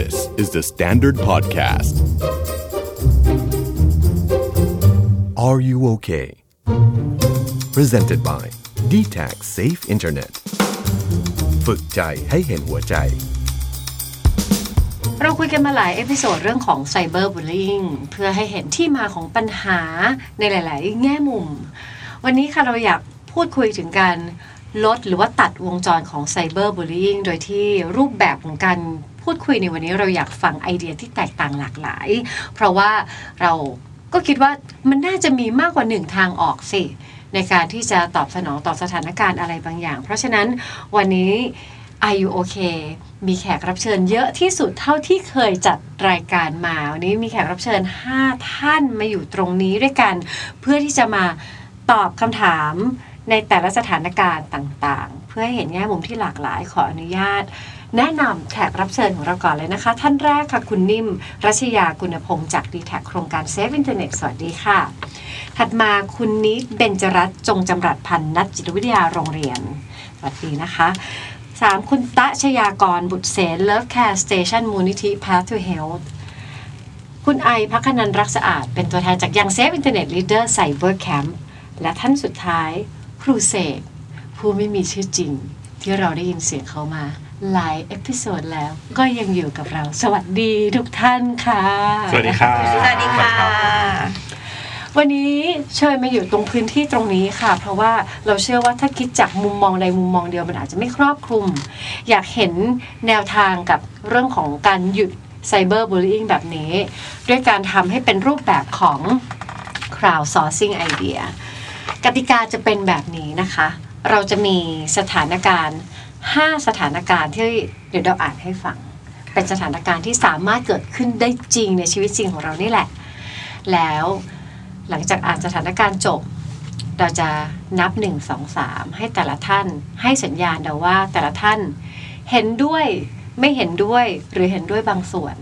This is the Standard Podcast. Are you okay? Presented by d t a c Safe Internet. ฝึกใจให้เห็นหัวใจ เราคุยกันมาหลายเอพิโซดเรื่องของไซเบอร์บูล i ิ g เพื่อให้เห็นที่มาของปัญหาในหลาย ๆ แง่มุม วันนี้ค่ะเราอยากพูดคุยถึงการลดหรือว่าตัดวงจรของไซเบอร์บูล i ิ g โดยที่รูปแบบของการ พูดคุยในวันนี้เราอยากฟังไอเดียที่แตกต่างหลากหลาย เพราะว่าเราก็คิดว่ามันน่าจะมีมากกว่าหนึ่งทางออกสิในการที่จะตอบสนองต่อสถานการณ์อะไรบางอย่าง เพราะฉะนั้นวันนี้ Are you okay มีแขกรับเชิญเยอะที่สุดเท่าที่เคยจัดรายการมาวันนี้มีแขกรับเชิญ 5 ท่านมาอยู่ตรงนี้ด้วยกัน เพื่อที่จะมาตอบคำถามในแต่ละสถานการณ์ต่างๆ เพื่อให้เห็นแง่มุมที่หลากหลายขออนุญาต แนะนำแขกรับเชิญของเราก่อนเลยนะคะ ท่านแรกค่ะคุณนิ่ม รัชยากุณพงศ์จาก dtac โครงการ Safe Internet สวัสดีค่ะ ถัดมาคุณนิดเบญจรัตน์จงจำรัดพันธ์นักจิตวิทยาโรงเรียน สวัสดีนะคะสามคุณต้า ชยากรบุตรเสน Love Care Station มูลนิธิ Path to Health คุณไอพักนันรักสะอาด เป็นตัวแทนจาก Young Safe Internet Leader Cyber Campและท่านสุดท้ายครูเสกผู้ไม่มีชื่อจริง ที่เราได้ยินเสียงเขามา หลาย episode แล้ว ก็ยังอยู่กับเรา สวัสดีทุกท่านค่ะ สวัสดีครับ สวัสดีค่ะ วันนี้เชิญมาอยู่ตรงพื้นที่ตรงนี้ค่ะ เพราะว่าเราเชื่อว่าถ้าคิดจากมุมมองใดมุมมองเดียวมันอาจจะไม่ครอบคลุม อยากเห็นแนวทางกับเรื่องของการหยุดไซเบอร์บูล i ิ g แบบนี้ ด้วยการทำให้เป็นรูปแบบของ crowd sourcing idea กติกาจะเป็นแบบนี้นะคะ เราจะมีสถานการณ์ 5 สถานการณ์ที่เดี๋ยวเราอ่านให้ฟัง เป็นสถานการณ์ที่สามารถเกิดขึ้นได้จริงในชีวิตจริงของเรานี่แหละ แล้วหลังจากอ่านสถานการณ์จบ เราจะนับ 1 2 3 ให้แต่ละท่านให้สัญญาณเราว่าแต่ละท่านเห็นด้วยไม่เห็นด้วยหรือเห็นด้วยบางส่วน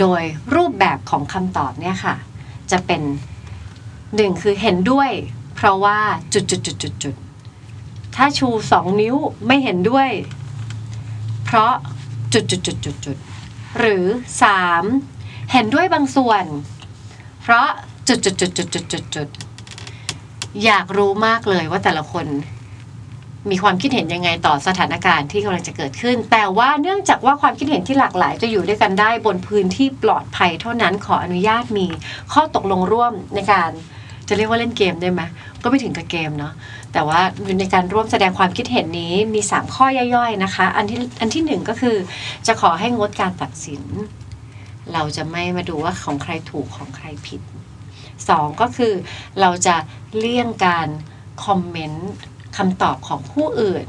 โดยรูปแบบของคำตอบเนี่ยค่ะ จะเป็นหนึ่งคือเห็นด้วย เพราะว่าจุดจุดจุดจุดจุด ถ้าชูสองนิ้วไม่เห็นด้วย เพราะจุดจุดจุดจุดจุดหรือสามเห็นด้วยบางส่วน เพราะจุดจุดจุดจุดจุดจุดจุดอยากรู้มากเลยว่าแต่ละคน มีความคิดเห็นยังไงต่อสถานการณ์ที่กำลังจะเกิดขึ้น แต่ว่าเนื่องจากว่าความคิดเห็นที่หลากหลาย จะอยู่ด้วยกันได้บนพื้นที่ปลอดภัยเท่านั้นขออนุญาตมีข้อตกลงร่วมในการจะเรียกว่าเล่นเกมได้ไหมก็ไม่ถึงกับเกมเนาะ แต่ว่าในการร่วมแสดงความคิดเห็นนี้มี 3 ข้อย่อยๆนะคะ อันที่อันที่หนึ่งก็คือจะขอให้งดการตัดสิน เราจะไม่มาดูว่าของใครถูกของใครผิดสองก็คือเราจะเลี่ยงการคอมเมนต์คำตอบของผู้อื่น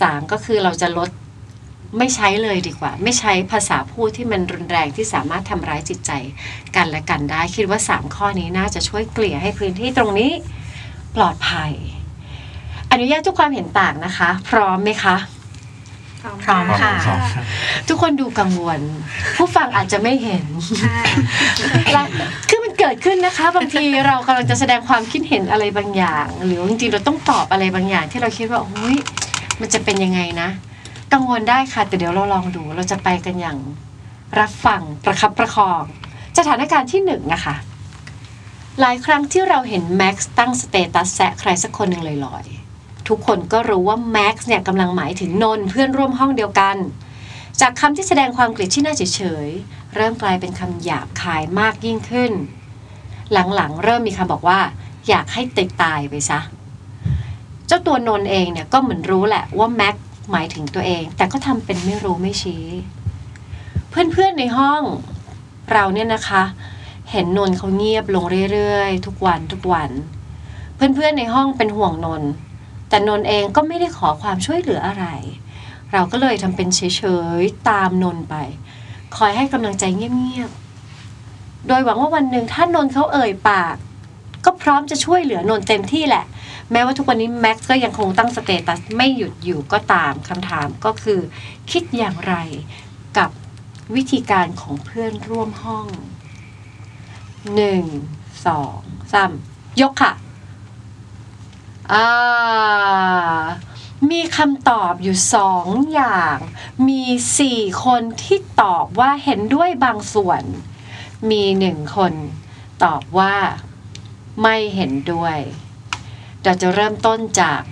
สามก็คือเราจะลดไม่ใช้เลยดีกว่า ไม่ใช้ภาษาพูดที่มันรุนแรงที่สามารถทำร้ายจิตใจกันและกันได้ คิดว่า 3 ข้อนี้น่าจะช่วยเกลี่ยให้พื้นที่ตรงนี้ปลอดภัย นุญาตทุกความเห็นต่างนะคะ พร้อมไหมคะพร้อมค่ะ ทุกคนดูกังวล ผู้ฟังอาจจะไม่เห็นแล้วคือมันเกิดขึ้นนะคะ บางทีเรากำลังจะแสดงความคิดเห็นอะไรบางอย่าง หรือจริงๆเราต้องตอบอะไรบางอย่าง ที่เราคิดว่าโอ้ยมันจะเป็นยังไงนะ กังวลได้ค่ะ แต่เดี๋ยวเราลองดู เราจะไปกันอย่างรับฟังประคับประคอง สถานการณ์ที่หนึ่งนะคะ หลายครั้งที่เราเห็นแม็กซ์ตั้งสเตตัสแซะใครสักคนหนึ่งลอยๆ ทุกคนก็รู้ว่าแม็กซ์เนี่ยกำลังหมายถึงนนท์เพื่อนร่วมห้องเดียวกัน จากคำที่แสดงความเกลียดที่น่าเฉยเริ่มกลายเป็นคำหยาบคายมากยิ่งขึ้น หลังๆ เริ่มมีคำบอกว่า อยากให้ติดตายไปซะ เจ้าตัวนนท์เองเนี่ยก็เหมือนรู้แหละว่าแม็กซ์หมายถึงตัวเอง แต่ก็ทำเป็นไม่รู้ไม่ชี้ เพื่อนๆในห้องเราเนี่ยนะคะ เห็นนนท์เขาเงียบลงเรื่อยๆ ทุกวันทุกวัน เพื่อนๆในห้องเป็นห่วงนนท์ แต่นนเองก็ไม่ได้ขอความช่วยเหลืออะไร เราก็เลยทำเป็นเฉยๆตามนนไป คอยให้กำลังใจเงียบๆ โดยหวังว่าวันหนึ่งถ้านนเขาเอ่ยปาก ก็พร้อมจะช่วยเหลือนนเต็มที่แหละ แม้ว่าทุกวันนี้แม็กซ์ก็ยังคงตั้งสเตตัสไม่หยุดอยู่ก็ตามคำถามก็คือ คิดอย่างไรกับวิธีการของเพื่อนร่วมห้องหนึ่งสองสามยกค่ะ อ่ามีคำตอบอยู่สองอย่าง มีสี่คนที่ตอบว่าเห็นด้วยบางส่วน มีหนึ่งคนตอบว่าไม่เห็นด้วย เราจะเริ่มต้นจาก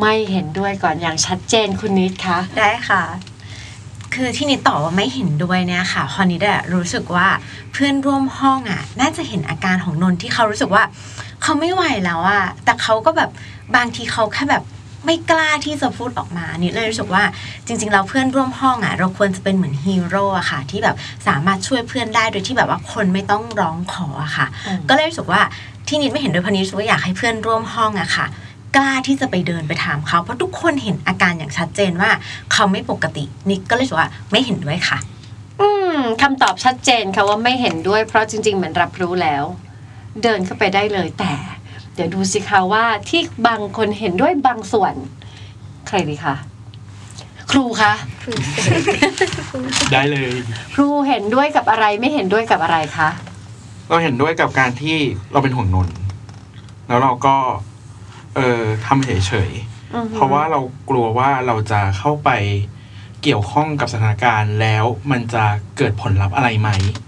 ไม่เห็นด้วยก่อนอย่างชัดเจนคุณนิดคะได้ค่ะ คือที่นิดตอบว่าไม่เห็นด้วยเนี่ยค่ะ พอนิดอะรู้สึกว่าเพื่อนร่วมห้องอะน่าจะเห็นอาการของนนท์ที่เขารู้สึกว่า เขาไม่ไหวแล้วอะแต่เขาก็แบบบางทีเขาแค่แบบไม่กล้าที่จะพูดออกมานิดเลยรู้สึกว่าจริงๆเราเพื่อนร่วมห้องอะเราควรจะเป็นเหมือนฮีโร่อะค่ะ ที่แบบสามารถช่วยเพื่อนได้โดยที่แบบว่าคนไม่ต้องร้องขออะค่ะอืมก็เลยรู้สึกว่าที่นิดไม่เห็นด้วยเพราะนิดรู้สึกว่าอยากให้เพื่อนร่วมห้องอะค่ะกล้าที่จะไปเดินไปถามเขา เพราะทุกคนเห็นอาการอย่างชัดเจนว่าเขาไม่ปกตินิดก็เลยรู้สึกว่าไม่เห็นด้วยค่ะ อืมคำตอบชัดเจนค่ะว่าไม่เห็นด้วยเพราะจริง ๆ เหมือนรับรู้แล้ว เดินเข้าไปได้เลยแต่ เดี๋ยวดูสิคะว่าที่บางคนเห็นด้วยบางส่วน ใครดีคะครูคะได้เลย ครูเห็นด้วยกับอะไรไม่เห็นด้วยกับอะไรคะเราเห็นด้วยกับการที่เราเป็นห่วงนนท์แล้วเราก็ เออทำเฉยอือๆฮึเพราะว่าเรากลัวว่าเราจะเข้าไปเกี่ยวข้องกับสถานการณ์แล้วมันจะเกิดผลลัพธ์อะไรไหมอืมเออ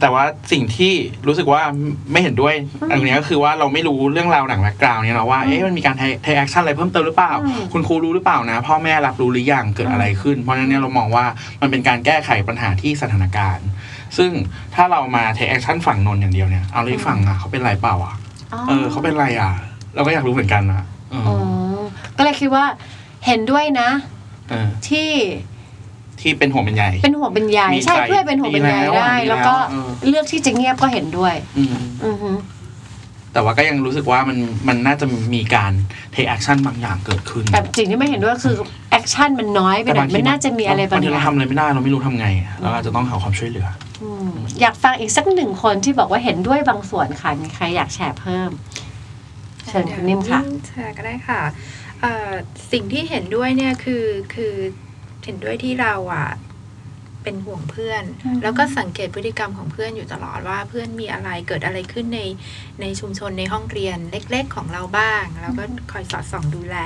แต่ว่าสิ่งที่รู้สึกว่าไม่เห็นด้วยอันนี้ก็คือว่าเราไม่รู้เรื่องราวหลัง background เนี่ยเนาะว่าเอ๊ะมันมีการ take action อะไรเพิ่มเติมหรือเปล่าอืมคุณครูรู้หรือเปล่านะ พ่อแม่รับรู้หรือยังเกิดอะไรขึ้น เพราะฉะนั้นเนี่ยเรามองว่ามันเป็นการแก้ไขปัญหาที่สถานการณ์ ซึ่งถ้าเรามา take action ฝั่งนนท์อย่างเดียวเนี่ยเอาเลยฝั่งอะเขาเป็นไรเปล่าอะเออเขาเป็นไรอะ เราก็อยากรู้เหมือนกันนะเอออ๋อก็เลยคิดว่าเห็นด้วยนะเออที่ ที่เป็นห่วงเป็นใยเป็นห่วงเป็นใยมีใช่ใจเพื่อนเป็นห่วงเป็นใยดีแล้วได้ดีแล้วแล้วก็เออเลือกที่จะเงียบก็เห็นด้วย อืมอือฮึแต่ว่าก็ยังรู้สึกว่ามันมันน่าจะมีการ take action บางอย่างเกิดขึ้น แต่สิ่งที่ไม่เห็นด้วยคือ action มันน้อยไปหน่อยมันน่าจะมีอะไรบางทีอเราย่างทำอะไรไม่ได้เราไม่รู้ทำไงเราอาจจะต้องหาความช่วยเหลืออืมอยากฟังอีกสักหนึ่งคนที่บอกว่าเห็นด้วยบางส่วนค่ะมีใครอยากแชร์เพิ่ม เชิญคุณนิ่มค่ะแชร์ก็ได้ค่ะเอ่อสิ่งที่เห็นด้วยเนี่ยคือคือเห็นด้วยที่เราอะเป็นห่วงเพื่อนอืมแล้วก็สังเกตพฤติกรรมของเพื่อนอยู่ตลอดว่าเพื่อนมีอะไรเกิดอะไรขึ้นในในชุมชนในห้องเรียนเล็ก ๆ ของเราบ้างแล้วก็คอยสอดส่องดูแล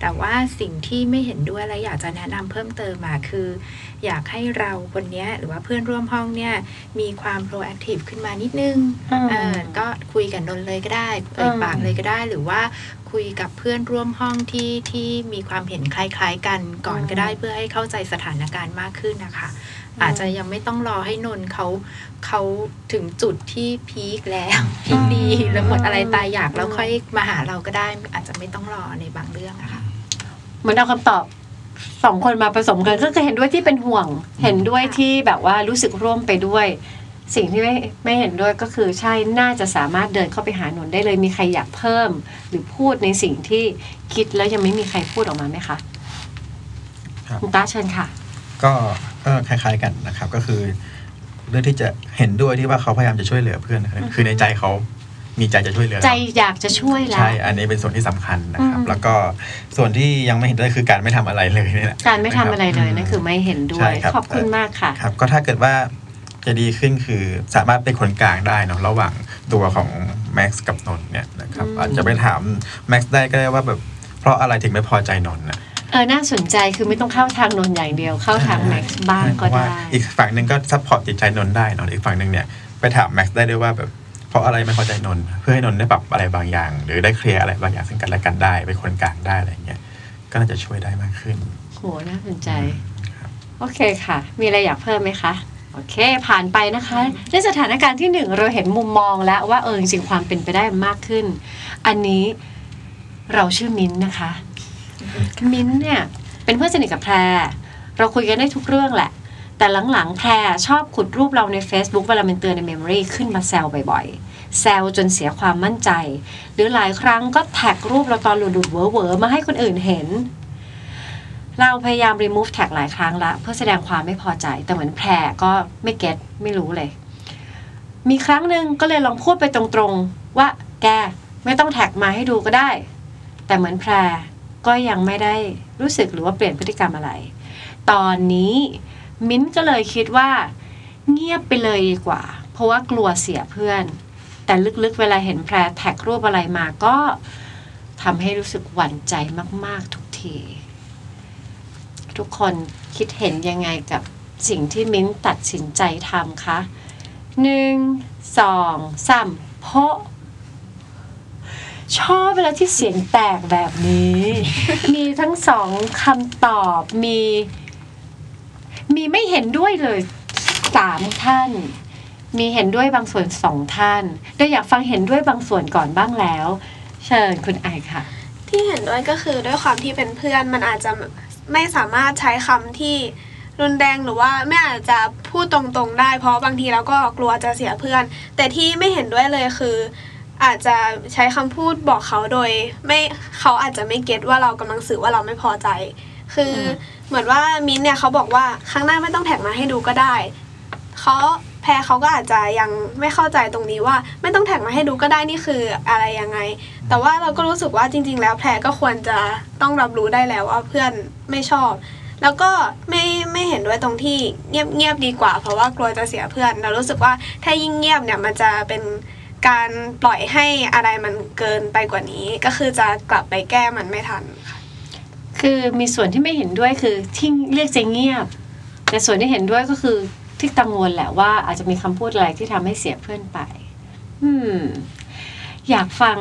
แต่ว่าสิ่งที่ไม่เห็นด้วยและอยากจะแนะนำเพิ่มเติมมาคือ อยากให้เราคนเนี้ยหรือว่าเพื่อนร่วมห้องเนี่ยมีความ proactive ขึ้นมานิดนึงอืมเออก็คุยกับนนท์เลยก็ได้เอ่ยอืมปากเลยก็ได้หรือว่า คุยกับเพื่อนร่วมห้องที่ที่มีความเห็นคล้าย ๆ กันก่อนก็ได้เพื่อให้เข้าใจสถานการณ์มากขึ้นนะคะ อาจจะยังไม่ต้องรอให้นนท์เขาเขาถึงจุดที่พีคแล้วพีคดีแล้วหมดอะไรตายอยากแล้วค่อยมาหาเราก็ได้ อาจจะไม่ต้องรอในบางเรื่องอะค่ะเหมือนเอาคำตอบสองคนมาผสมกันก็คือเห็นด้วยที่เป็นห่วง เห็นด้วยที่แบบว่ารู้สึกร่วมไปด้วย สิ่งที่ไม่ไม่เห็นด้วยก็คือใช่น่าจะสามารถเดินเข้าไปหาหนนได้เลยมีใครอยากเพิ่ม หรือพูดในสิ่งที่คิดแล้วยังไม่มีใครพูดออกมาไหมคะครับคุณตาเชิญค่ะ ก็ก็คล้าย ๆกันนะครับ ก็คือ เรื่องที่จะเห็นด้วยที่ว่าเขาพยายามจะช่วยเหลือเพื่อนนะครับคือในใจเขามีใจจะช่วยเหลือเราใจอยากจะช่วยแล้วใช่ อันนี้เป็นส่วนที่สำคัญนะครับอืมแล้วก็ส่วนที่ยังไม่เห็นด้วยคือการไม่ทำอะไรเลยนี่แหละการไม่ทำอะไรเลยนั่นคือไม่เห็นด้วใช่ยครับขอบคุณมากค่ะ ครับ ก็ถ้าเกิดว่า จะดีขึ้นคือสามารถเป็นคนกลางได้เนอะระหว่างตัวของแม็กซ์กับนนท์เนี่ยนะครับอืมอาจจะไปถามแม็กซ์ได้ก็ได้ว่าแบบเพราะอะไรถึงไม่พอใจนนท์นะเออ น่าสนใจคือไม่ต้องเข้าทางนนท์อย่างเดียว เข้าทางแม็กซ์บ้างเพก็ราะว่าได้ อีกฝั่งหนึ่งก็ support จิตใจนนท์ได้เนอะอีกฝั่งหนึ่งเนี่ยไปถามแม็กซ์ได้ด้วยว่าแบบเพราะอะไรไม่พอใจนนท์เพื่อให้นนท์ได้ปรับอะไรบางอย่าง หรือได้เคลียร์อะไรบางอย่างซึ่งกันและกันได้เป็นคนกลางได้อะไรเงี้ยก็น่าจะช่วยได้มากขึ้นโหน่าสนใจครับโอเคค่ะ มีอะไรอยากเพิ่มไหมคะ โอเค ผ่านไปนะคะ ในสถานการณ์ที่หนึ่งเราเห็นมุมมองแล้วว่าเออจริงความเป็นไปได้มากขึ้น อันนี้เราชื่อมิ้นนะคะ มิ้นเนี่ยเป็นเพื่อนสนิทกับแพร เราคุยกันได้ทุกเรื่องแหละ แต่หลังๆแพรชอบขุดรูปเราใน Facebook เวลามันเตือนใน memory ขึ้นมาแซวบ่อยๆ แซวจนเสียความมั่นใจ หรือหลายครั้งก็ tag รูปเราตอนหลุดๆเหวอๆมาให้คนอื่นเห็น เราพยายาม remove tag หลายครั้งละเพื่อแสดงความไม่พอใจ แต่เหมือนแพรก็ไม่ get ไม่รู้เลย มีครั้งหนึ่งก็เลยลองพูดไปตรงๆ ว่าแกไม่ต้อง tag มาให้ดูก็ได้ แต่เหมือนแพรก็ยังไม่ได้รู้สึกหรือว่าเปลี่ยนพฤติกรรมอะไร ตอนนี้มิ้นก็เลยคิดว่า เงียบไปเลยดีกว่า เพราะว่ากลัวเสียเพื่อน แต่ลึกๆ เวลาเห็นแพรแท็กรูปอะไรมาก็ทำให้รู้สึกหวั่นใจมากๆทุกที ทุกคนคิดเห็นยังไงกับสิ่งที่มิ้นตัดสินใจทำคะหนึ่งสองสามเพราะชอบเวลาที่เสียงแตกแบบนี้ มีทั้งสองคำตอบมี มีไม่เห็นด้วยเลยสามท่าน มีเห็นด้วยบางส่วนสองท่านเราอยากฟังเห็นด้วยบางส่วนก่อนบ้างแล้ว เชิญคุณไอค่ะ ที่เห็นด้วยก็คือด้วยความที่เป็นเพื่อนมันอาจจะ ไม่สามารถใช้คำที่รุนแรงหรือว่าไม่อาจจะพูดตรงๆได้ เพราะบางทีเราก็กลัวจะเสียเพื่อน แต่ที่ไม่เห็นด้วยเลยคือ อาจจะใช้คำพูดบอกเขาโดย ไม่เขาอาจจะไม่เก็ตว่าเรากำลังสื่อว่าเราไม่พอใจ คืออเหมือนว่ามิ้นท์เนี่ยเขาบอกว่าครั้งหน้าไม่ต้องแท็กมาให้ดูก็ได้เขา แพรเขาก็อาจจะยังไม่เข้าใจตรงนี้ว่า ไม่ต้องแท็กมาให้ดูก็ได้นี่คืออะไรยังไง แต่ว่าเราก็รู้สึกว่าจริง ๆ แล้วแพรก็ควรจะต้องรับรู้ได้แล้วว่าเพื่อนไม่ชอบ แล้วก็ไม่ไม่เห็นด้วยตรงที่เงียบเงียบดีกว่า เพราะว่ากลัวจะเสียเพื่อน เรารู้สึกว่าถ้ายิ่งเงียบเนี่ยมันจะเป็นการปล่อยให้อะไรมันเกินไปกว่านี้ ก็คือจะกลับไปแก้มันไม่ทันค่ะคือมีส่วนที่ไม่เห็นด้วยคือที่เรียกใจเงียบ แต่ส่วนที่เห็นด้วยก็คือ ที่กังวลแหละว่าอาจจะมีคำพูดอะไรที่ทำให้เสียเพื่อนไป อืม อยากฟัง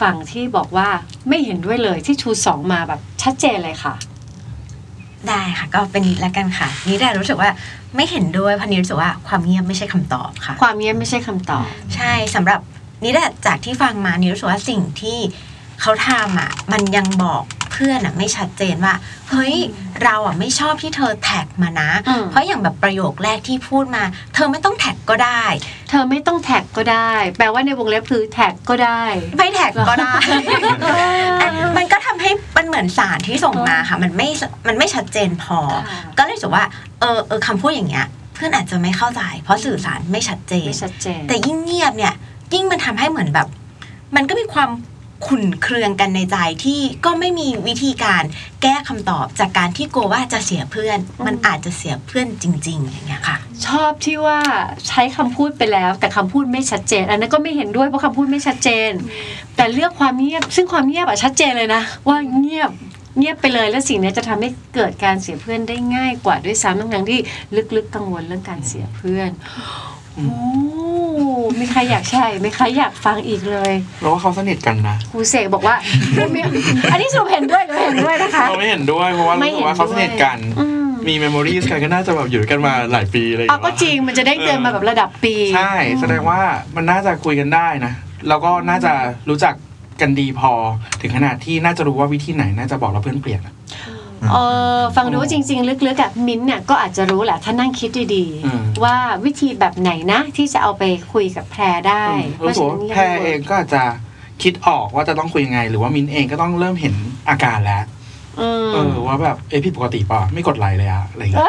ฝั่งที่บอกว่าไม่เห็นด้วยเลยที่ชูสองมาแบบชัดเจนเลยค่ะ ได้ค่ะ ก็เป็นนิดละกันค่ะ นี่ได้รู้สึกว่าไม่เห็นด้วยเพราะนี่รู้สึกว่าความเงียบไม่ใช่คำตอบค่ะ ความเงียบไม่ใช่คำตอบ ใช่สำหรับนี่ได้จากที่ฟังมานี่รู้สึกว่าสิ่งที่ เขาทำอะมันยังบอกเพื่อนอะไม่ชัดเจนว่า เฮ้ยเราอะไม่ชอบที่เธอแท็กมานะอืมเพราะอย่างแบบประโยคแรกที่พูดมา เธอไม่ต้องแท็กก็ได้ เธอไม่ต้องแท็กก็ได้ แปลว่าในวงเล็บคือแท็กก็ได้ ไม่แท็กก็ได้อันมันก็ทำให้มันเหมือนสารที่ส่งมาค่ะ มันไม่มันไม่ชัดเจนพอค่ะก็เลยรู้สึกว่าเออเออคำพูดอย่างเงี้ยเพื่อนอาจจะไม่เข้าใจ เพราะสื่อสารไม่ชัดเจนไม่ชัดเจนแต่ยิ่งเงียบเนี่ยยิ่งมันทำให้เหมือนแบบ มันก็มีความ ขุ่นเคืองกันในใจที่ก็ไม่มีวิธีการแก้คำตอบจากการที่กลัวว่าจะเสียเพื่อน มันอาจจะเสียเพื่อนจริง ๆ อย่างเงี้ยค่ะ ชอบที่ว่าใช้คำพูดไปแล้ว แต่คำพูดไม่ชัดเจน อันนั้นก็ไม่เห็นด้วยเพราะคำพูดไม่ชัดเจน แต่เลือกความเงียบ ซึ่งความเงียบอะชัดเจนเลยนะ ว่าเงียบเงียบไปเลยแล้วสิ่งเนี้ยจะทำให้เกิดการเสียเพื่อนได้ง่ายกว่าด้วยซ้ำทั้งๆที่ลึกๆกังวลเรื่องการเสียเพื่อน โอ้มีใครอยากใช่ไหมใครอยากฟังอีกเลยเราว่าเขาสนิทกันนะครูเสกบอกว่า อันนี้สรุปเห็นด้วยหรือเห็นด้วยนะคะ เราไม่เห็นด้วยเพราะว่าไม่รู้สึเห็นกว่าเขาสนิทกันอืมมีเมมโมรีสกันก็น่าจะแบบอยู่ด้วยกันมาหลายปีอะไรอย่างเอาเงี้ยก็จริงมันจะได้เดินมาแบบระดับปี ใช่ แสดงว่ามันน่าจะคุยกันได้นะแล้วก็น่าจะรู้จักกันดีพอถึงขนาดที่น่าจะรู้ว่าวิธีไหนน่าจะบอกเราเพื่อนเปลี่ยนอะ เออฟังดูว่าจริง ๆ ลึกๆอะมิ้นท์เนี่ยก็อาจจะรู้แหละถ้านั่งคิดดีอืมๆว่าวิธีแบบไหนนะที่จะเอาไปคุยกับแพรได้รู้สึกว่าแพรเองก็อาจจะคิดออกว่าจะต้องคุยยังไง หรือว่ามินเองก็ต้องเริ่มเห็นอาการแล้วอืมเออว่าแบบเอะผิดปกติป่ะไม่กดไลค์เลยอะอะไรอย่างเงี้ย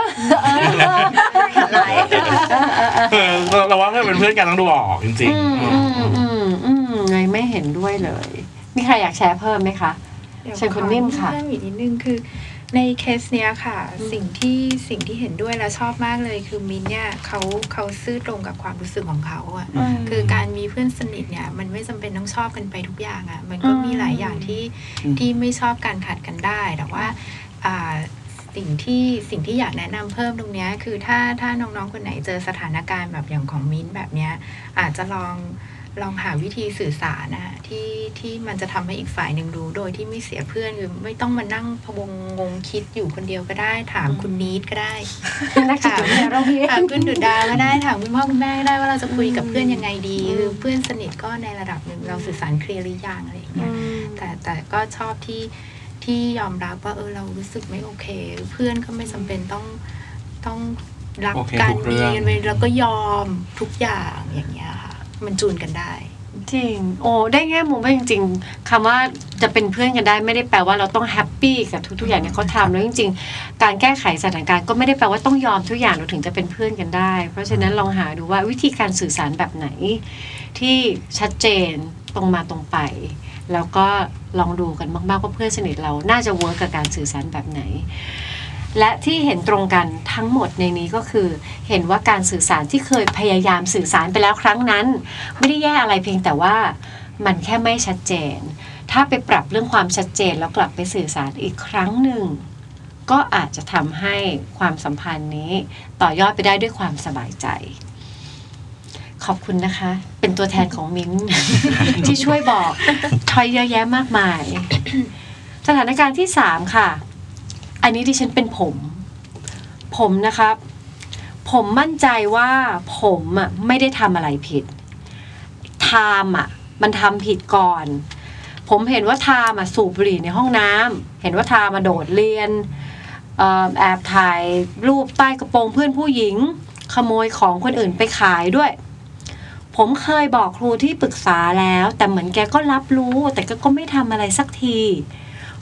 เออเราเราว่าถ้าเป็นเพื่อนกันต้องดูออกจริงอืมๆอืมอืมอืมไงไม่เห็นด้วยเลย มีใครอยากแชร์เพิ่มไหมคะเดี๋ยวเชิญคุณนิ่มค่ะขอเพิ่อีกนิดนึงคือ ในเคสเนี้ยค่ะ สิ่งที่สิ่งที่เห็นด้วยและชอบมากเลย คือมินเนี่ยเขาเขาซื่อตรงกับความรู้สึกของเขาอะคือการมีเพื่อนสนิทเนี่ย มันไม่จำเป็นต้องชอบกันไปทุกอย่างอะมันก็มีหลายอย่างที่อืมที่ไม่ชอบการขัดกันได้แต่ว่าอ่าสิ่งที่สิ่งที่อยากแนะนำเพิ่มตรงเนี้ยคือถ้าถ้าน้องๆคนไหนเจอสถานการณ์แบบอย่างของมิ้นท์แบบเนี้ยอาจจะลอง ลองหาวิธีสื่อสารนะที่ที่มันจะทำให้อีกฝ่ายหนึ่งรู้ โดยที่ไม่เสียเพื่อนคือไม่ต้องมานั่งพะวงงงคิดอยู่คนเดียวก็ได้ ถามคุณนีดก็ได้นักจิตวิทยาเราเพียถามคุณดุดดาก็ได้ถามคุณพ่อคุณแม่ก็ได้ว่าเราจะคุยกับเพื่อนยังไงดีคือเพื่อนสนิทก็ในระดับหนึ่งเราสื่อสารเคลียร์หรือยังอะไรอย่างเงี้ยแต่แต่ก็ชอบที่ที่ยอมรับว่าเออเรารู้สึกไม่โอเค เพื่อนก็ไม่จำเป็นต้องต้องรักโอเคกันทุกเรื่มีองกันไปแล้วก็ยอมทุกอย่างอย่างเงี้ยค่ะ มันจูนกันได้ จริง โอ้ได้แง่มุมว่าจริง ๆคำว่าจะเป็นเพื่อนกันได้ไม่ได้แปลว่าเราต้องแฮปปี้กับทุกๆอย่างที่ยเขาทำแล้วจริง ๆ การแก้ไขสถานการณ์ก็ไม่ได้แปลว่าต้องยอมทุกอย่างเราถึงจะเป็นเพื่อนกันได้ เพราะฉะนั้นลองหาดูว่าวิธีการสื่อสารแบบไหน ที่ชัดเจนตรงมาตรงไป แล้วก็ลองดูกันมากๆว่าเพื่อนสนิทเราน่าจะเวิร์กกับการสื่อสารแบบไหน และที่เห็นตรงกันทั้งหมดในนี้ก็คือ เห็นว่าการสื่อสารที่เคยพยายามสื่อสารไปแล้วครั้งนั้น ไม่ได้แย่อะไรเพียงแต่ว่ามันแค่ไม่ชัดเจน ถ้าไปปรับเรื่องความชัดเจนแล้วกลับไปสื่อสารอีกครั้งหนึ่ง ก็อาจจะทำให้ความสัมพันธ์นี้ต่อยอดไปได้ด้วยความสบายใจ ขอบคุณนะคะ เป็นตัวแทนของมิ้น ที่ช่วยบอกทอยเยอะแยะมากมาย สถานการณ์ที่สามค่ะ อันนี้ดิฉันเป็นผม ผมนะครับ ผมมั่นใจว่าผมอะไม่ได้ทำอะไรผิดไทม์อะ มันทำผิดก่อน ผมเห็นว่าไทม์อะสูบบุหรี่ในห้องน้ำเห็นว่าไทม์มาโดดเรียนออแอบถ่ายรูปใต้กระโปรงเพื่อนผู้หญิง ขโมยของคนอื่นไปขายด้วย ผมเคยบอกครูที่ปรึกษาแล้ว แต่เหมือนแกก็รับรู้ แต่ก็ก็ไม่ทำอะไรสักที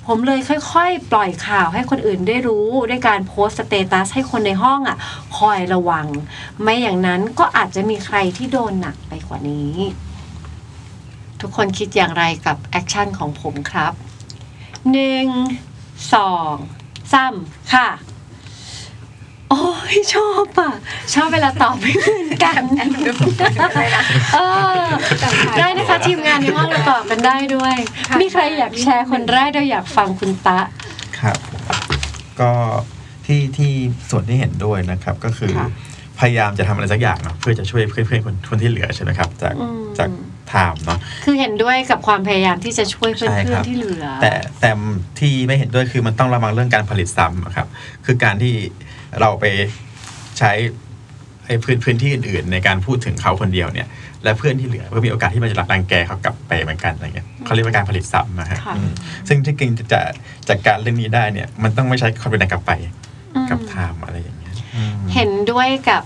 ผมเลยค่อยๆ ปล่อยข่าวให้คนอื่นได้รู้ด้วยการโพสต์ status ให้คนในห้องอะ คอยระวัง ไม่อย่างนั้นก็อาจจะมีใครที่โดนหนักไปกว่านี้ ทุกคนคิดอย่างไรกับแอคชั่นของผมครับหนึ่งสองสามค่ะ โอ้ยชอบอะ ชอบเวลาตอบไม่เหมือนกันเออได้นะคะทีมงานในห้องเราตอบกันได้ด้วย มีใครอยากแชร์คนแรกเราอยากฟังคุณตะ ครับ ก็ที่ที่ส่วนที่เห็นด้วยนะครับก็คือค่ะพยายามจะทำอะไรสักอย่างเนาะเพื่อจะช่วยเพื่อนเพื่อนๆคนคนที่เหลือใช่ไหมครับจากอืมจากไทม์เนาะคือเห็นด้วยกับความพยายามที่จะช่วยเพื่ใช่ครัอนบๆที่เหลือ แต่แต่ที่ไม่เห็นด้วยคือมันต้องระวังเรื่องการผลิตซ้ำอะครับ คือการที่ เราไปใช้ไอ้พื้นพื้นที่อื่นๆ ในการพูดถึงเขาคนเดียวเนี่ย และเพื่อนที่เหลือก็มีโอกาสที่มันจะรังแกเขากลับไปเหมือนกันอะไรเงี้ยเขาเรียกว่าการผลิตซ้ำนะฮะค่ะอืมซึ่งที่จริงจะจัดการเรื่องนี้ได้เนี่ย มันต้องไม่ใช้ความเป็นกลับไปกับอืมไทม์อะไรอย่างเงี้ยอืมเห็นด้วยกับ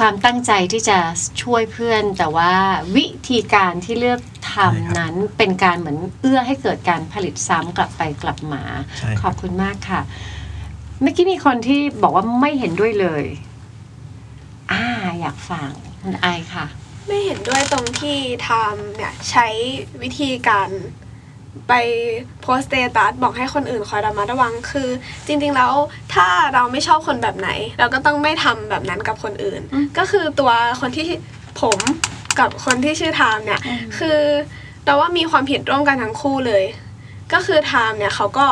ความตั้งใจที่จะช่วยเพื่อน แต่ว่าวิธีการที่เลือกทำนั้นเป็นการเหมือนเอื้อให้เกิดการผลิตซ้ำกลับไปกลับมาใช่ขครัอบบคุณมากค่ะ เมื่อกี้มีคนที่บอกว่าไม่เห็นด้วยเลย อ่า อยากฟังคุณไอค่ะ ไม่เห็นด้วยตรงที่ไทม์เนี่ยใช้วิธีการไปโพสต์ status บอกให้คนอื่นคอยระมัดระวังคือ จริงๆแล้วถ้าเราไม่ชอบคนแบบไหน เราก็ต้องไม่ทำแบบนั้นกับคนอื่นอืมก็คือตัวคนที่ผมกับคนที่ชื่อไทม์เนี่ยคือเราว่ามีความผิดร่วมกันทั้งคู่เลย ก็คือไทม์เนี่ยเขาก็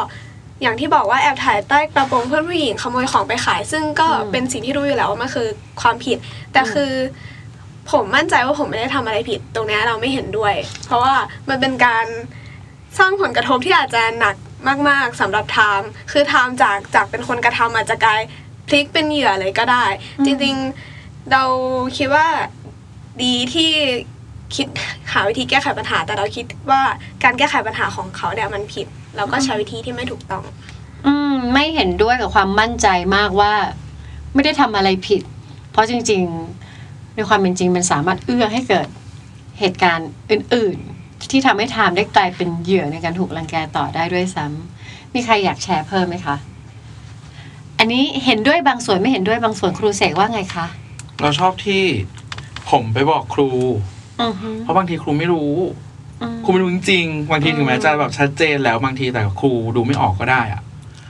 อย่างที่บอกว่าแอบถ่ายใต้กระโปรงเพื่อนผู้หญิงขโมยของไปขาย ซึ่งก็อืมเป็นสิ่งที่รู้อยู่แล้วว่ามันคือความผิด แต่คือผมมั่นใจว่าผมไม่ได้ทำอะไรผิด ตรงเนี้ยเราไม่เห็นด้วย เพราะว่ามันเป็นการสร้างผลกระทบที่อาจจะหนักมาก ๆสำหรับไทม์คือไทม์จากจากเป็นคนกระทำอาจจะกลายพลิกเป็นเหยื่อเลยก็ได้อืมจริงๆเราคิดว่าดีที่คิดหาวิธีแก้ไขปัญหา แต่เราคิดว่าการแก้ไขปัญหาของเขาเนี่ยมันผิด เราก็ใช้วิธีที่ไม่ถูกต้อง อืม ไม่เห็นด้วยกับความมั่นใจมากว่า ไม่ได้ทำอะไรผิด เพราะจริง ๆ ในความเป็นจริงมันสามารถเอื้อให้เกิดเหตุการณ์อื่น ๆ ที่ทำให้ไทม์ได้กลายเป็นเหยื่อในการถูกรังแกต่อได้ด้วยซ้ำมีใครอยากแชร์เพิ่มไหมคะ อันนี้เห็นด้วยบางส่วนไม่เห็นด้วยบางส่วนครูเสกว่าไงคะเราชอบที่ผมไปบอกครู อือฮึเพราะบางทีครูไม่รู้อืม ครูไม่รู้จริงๆบางทีถึงแม้จะแบบชัดเจนแล้วบางทีแต่ครูดูไม่ออกก็ได้อะ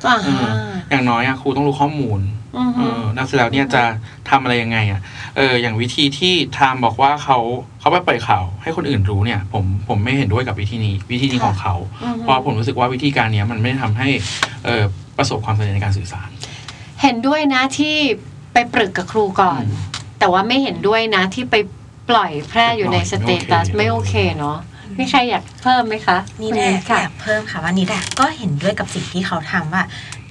อ่าเอฮะออย่างน้อยอะครูต้องรู้ข้อมูลอือเอฮึอนักเสร็จแล้วเนี่ยจะทำอะไรยังไงอะเออ อย่างวิธีที่ไทม์บอกว่าเขาเขาไปปล่อยข่าวให้คนอื่นรู้เนี่ย ผมผมไม่เห็นด้วยกับวิธีนี้ วิธีนี้ของเขาอือฮึเพราะผมรู้สึกว่าวิธีการเนี้ยมันไม่ได้ทำให้เออประสบความสำเร็จในการสื่อสาร เห็นด้วยนะที่ไปปรึกกับครูก่อน แต่ว่าไม่เห็นด้วยนะที่ไปปล่อยแพร่อยู่ในสเตตัสไม่โอเคเนาะ มีใครอยากเพิ่มไหมคะนี่คุณแหละมิ้ค่ะอยากเพิ่มค่ะว่านี่แหละก็เห็นด้วยกับสิ่งที่เขาทำว่า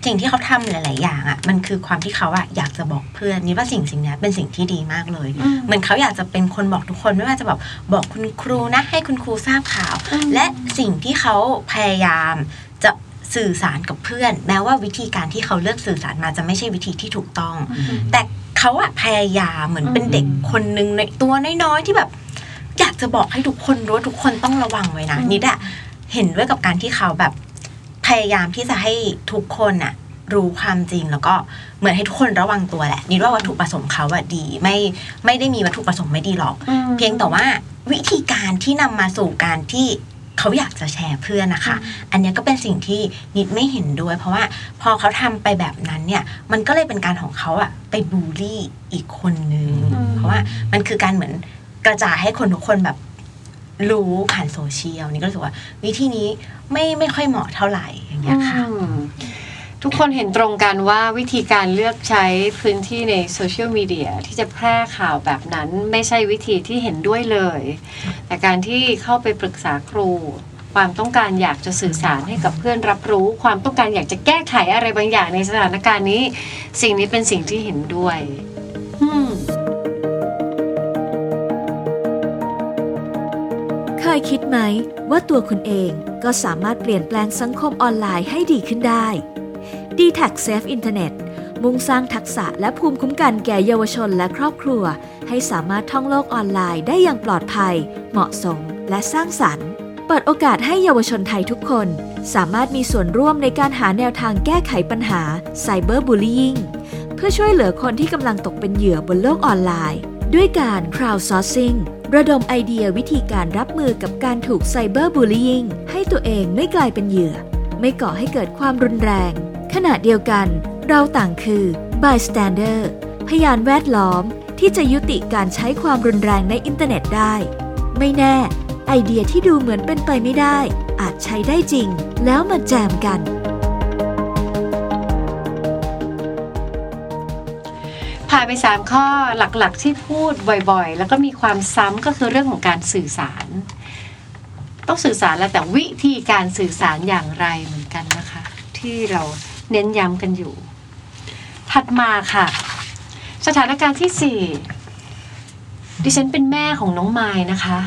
สิ่งที่เขาทำหลาย ๆ อย่างอะมันคือความที่เขาอะอยากจะบอกเพื่อนนี่ว่าสิ่งสิ่งเนี้ยเป็นสิ่งที่ดีมากเลยอืมเหมือนเขาอยากจะเป็นคนบอกทุกคนไม่ว่าจะแบบบอกคุณครูนะ ให้คุณครูทราบข่าวอืมและสิ่งที่เขาพยายามจะสื่อสารกับเพื่อน แม้ว่าวิธีการที่เขาเลือกสื่อสารมาจะไม่ใช่วิธีที่ถูกต้อง แต่เขาอะพยายามเหมือนเป็นเด็กคนหนึ่งในตัวน้อย ๆ ที่แบบ อยากจะบอกให้ทุกคนรู้ว่าทุกคนต้องระวังไว้นะอืมนิดอะเห็นด้วยกับการที่เขาแบบพยายามที่จะให้ทุกคนอะรู้ความจริงแล้วก็เหมือนให้ทุกคนระวังตัวแหละนิดว่าวัตถุประสงค์เขาอะดีไม่ไม่ได้มีวัตถุประสงค์ไม่ดีหรอกอืมเพียงแต่ว่าวิธีการที่นำมาสู่การที่เขาอยากจะแชร์เพื่อนนะคะ อันเนี้ยก็เป็นสิ่งที่นิดไม่เห็นด้วย เพราะว่าพอเขาทำไปแบบนั้นเนี่ย มันก็เลยเป็นการของเขาอะไปบูลลี่อีกคนนึงอืมเพราะว่ามันคือการเหมือน กระจายให้คนทุกคนแบบรู้ผ่านโซเชียลนี่ก็รู้สึกว่า วิธีนี้ไม่ไม่ค่อยเหมาะเท่าไหร่อย่างเงี้ยค่ะอืมทุกคนเห็นตรงกันว่าวิธีการเลือกใช้พื้นที่ในโซเชียลมีเดียที่จะแพร่ข่าวแบบนั้นไม่ใช่วิธีที่เห็นด้วยเลย แต่การที่เข้าไปปรึกษาครู ความต้องการอยากจะสื่อสารให้กับเพื่อนรับรู้ ความต้องการอยากจะแก้ไขอะไรบางอย่างในสถานการณ์นี้ สิ่งนี้เป็นสิ่งที่เห็นด้วย อืม ยคิดไหมว่าตัวคุณเองก็สามารถเปลี่ยนแปลงสังคมออนไลน์ให้ดีขึ้นได้ d t a c Safe Internet มุ่งสร้างทักษะและภูมิคุ้มกันแก่เยาวชนและครอบครัว ให้สามารถท่องโลกออนไลน์ได้อย่างปลอดภัย เหมาะสมและสร้างสรรค์เปิดโอกาสให้เยาวชนไทยทุกคน สามารถมีส่วนร่วมในการหาแนวทางแก้ไขปัญหาไซเบอร์บูล y i n g เพื่อช่วยเหลือคนที่กำลังตกเป็นเหยื่อบนโลกออนไลน์ ด้วยการ crowdsourcing ระดมไอเดียวิธีการรับมือกับการถูกไซเบอร์บูล y i n g ให้ตัวเองไม่กลายเป็นเหยื่อ ไม่ก่อให้เกิดความรุนแรง ขณะเดียวกัน เราต่างคือ bystander พยานแวดล้อมที่จะยุติการใช้ความรุนแรงในอินเทอร์เน็ตได้ ไม่แน่ ไอเดียที่ดูเหมือนเป็นไปไม่ได้ อาจใช้ได้จริง แล้วมาแจมกัน ผ่านไป 3 ข้อหลักๆ ที่พูดบ่อยๆ แล้วก็มีความซ้ำก็คือเรื่องของการสื่อสาร ต้องสื่อสารแล้วแต่วิธีการสื่อสารอย่างไรเหมือนกันนะคะ ที่เราเน้นย้ำกันอยู่ ถัดมาค่ะ สถานการณ์ที่ 4 ดิฉันเป็นแม่ของน้องไม้นะคะ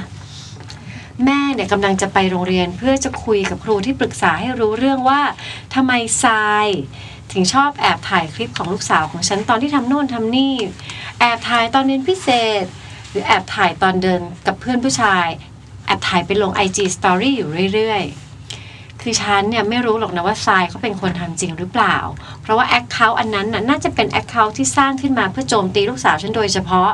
แม่เนี่ยกำลังจะไปโรงเรียนเพื่อจะคุยกับครูที่ปรึกษาให้รู้เรื่องว่าทำไมทราย ถึงชอบแอบถ่ายคลิปของลูกสาวของฉันตอนที่ทำโน่นทำนี่ แอบถ่ายตอนเรียนพิเศษ หรือแอบถ่ายตอนเดินกับเพื่อนผู้ชาย แอบถ่ายไปลง IG Story อยู่เรื่อยๆ คือฉันเนี่ยไม่รู้หรอกนะว่าทรายเขาเป็นคนทำจริงหรือเปล่า เพราะว่า account อันนั้นน่ะน่าจะเป็น account ที่สร้างขึ้นมาเพื่อโจมตีลูกสาวฉันโดยเฉพาะ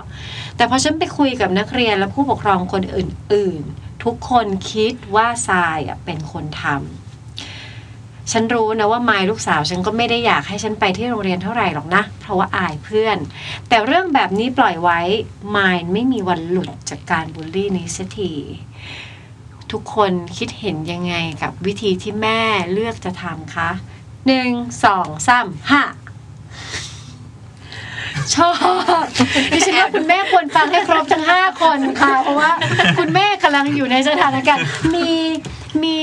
แต่พอฉันไปคุยกับนักเรียนและผู้ปกครองคนอื่น ๆ ทุกคนคิดว่าทรายเป็นคนทำ ฉันรู้นะว่ามายด์ลูกสาวฉันก็ไม่ได้อยากให้ฉันไปที่โรงเรียนเท่าไหร่หรอกนะ เพราะว่าอายเพื่อน แต่เรื่องแบบนี้ปล่อยไว้มายด์ไม่มีวันหลุดจากการบูลลี่นี้สักทีทุกคนคิดเห็นยังไงกับวิธีที่แม่เลือกจะทำคะหนึ่งสองสามห้าชอบดิฉันว่าคุณแม่ควรฟังให้ครบทั้งห้าคนค่ะ เพราะว่าคุณแม่กำลังอยู่ในสถานการณ์มี มี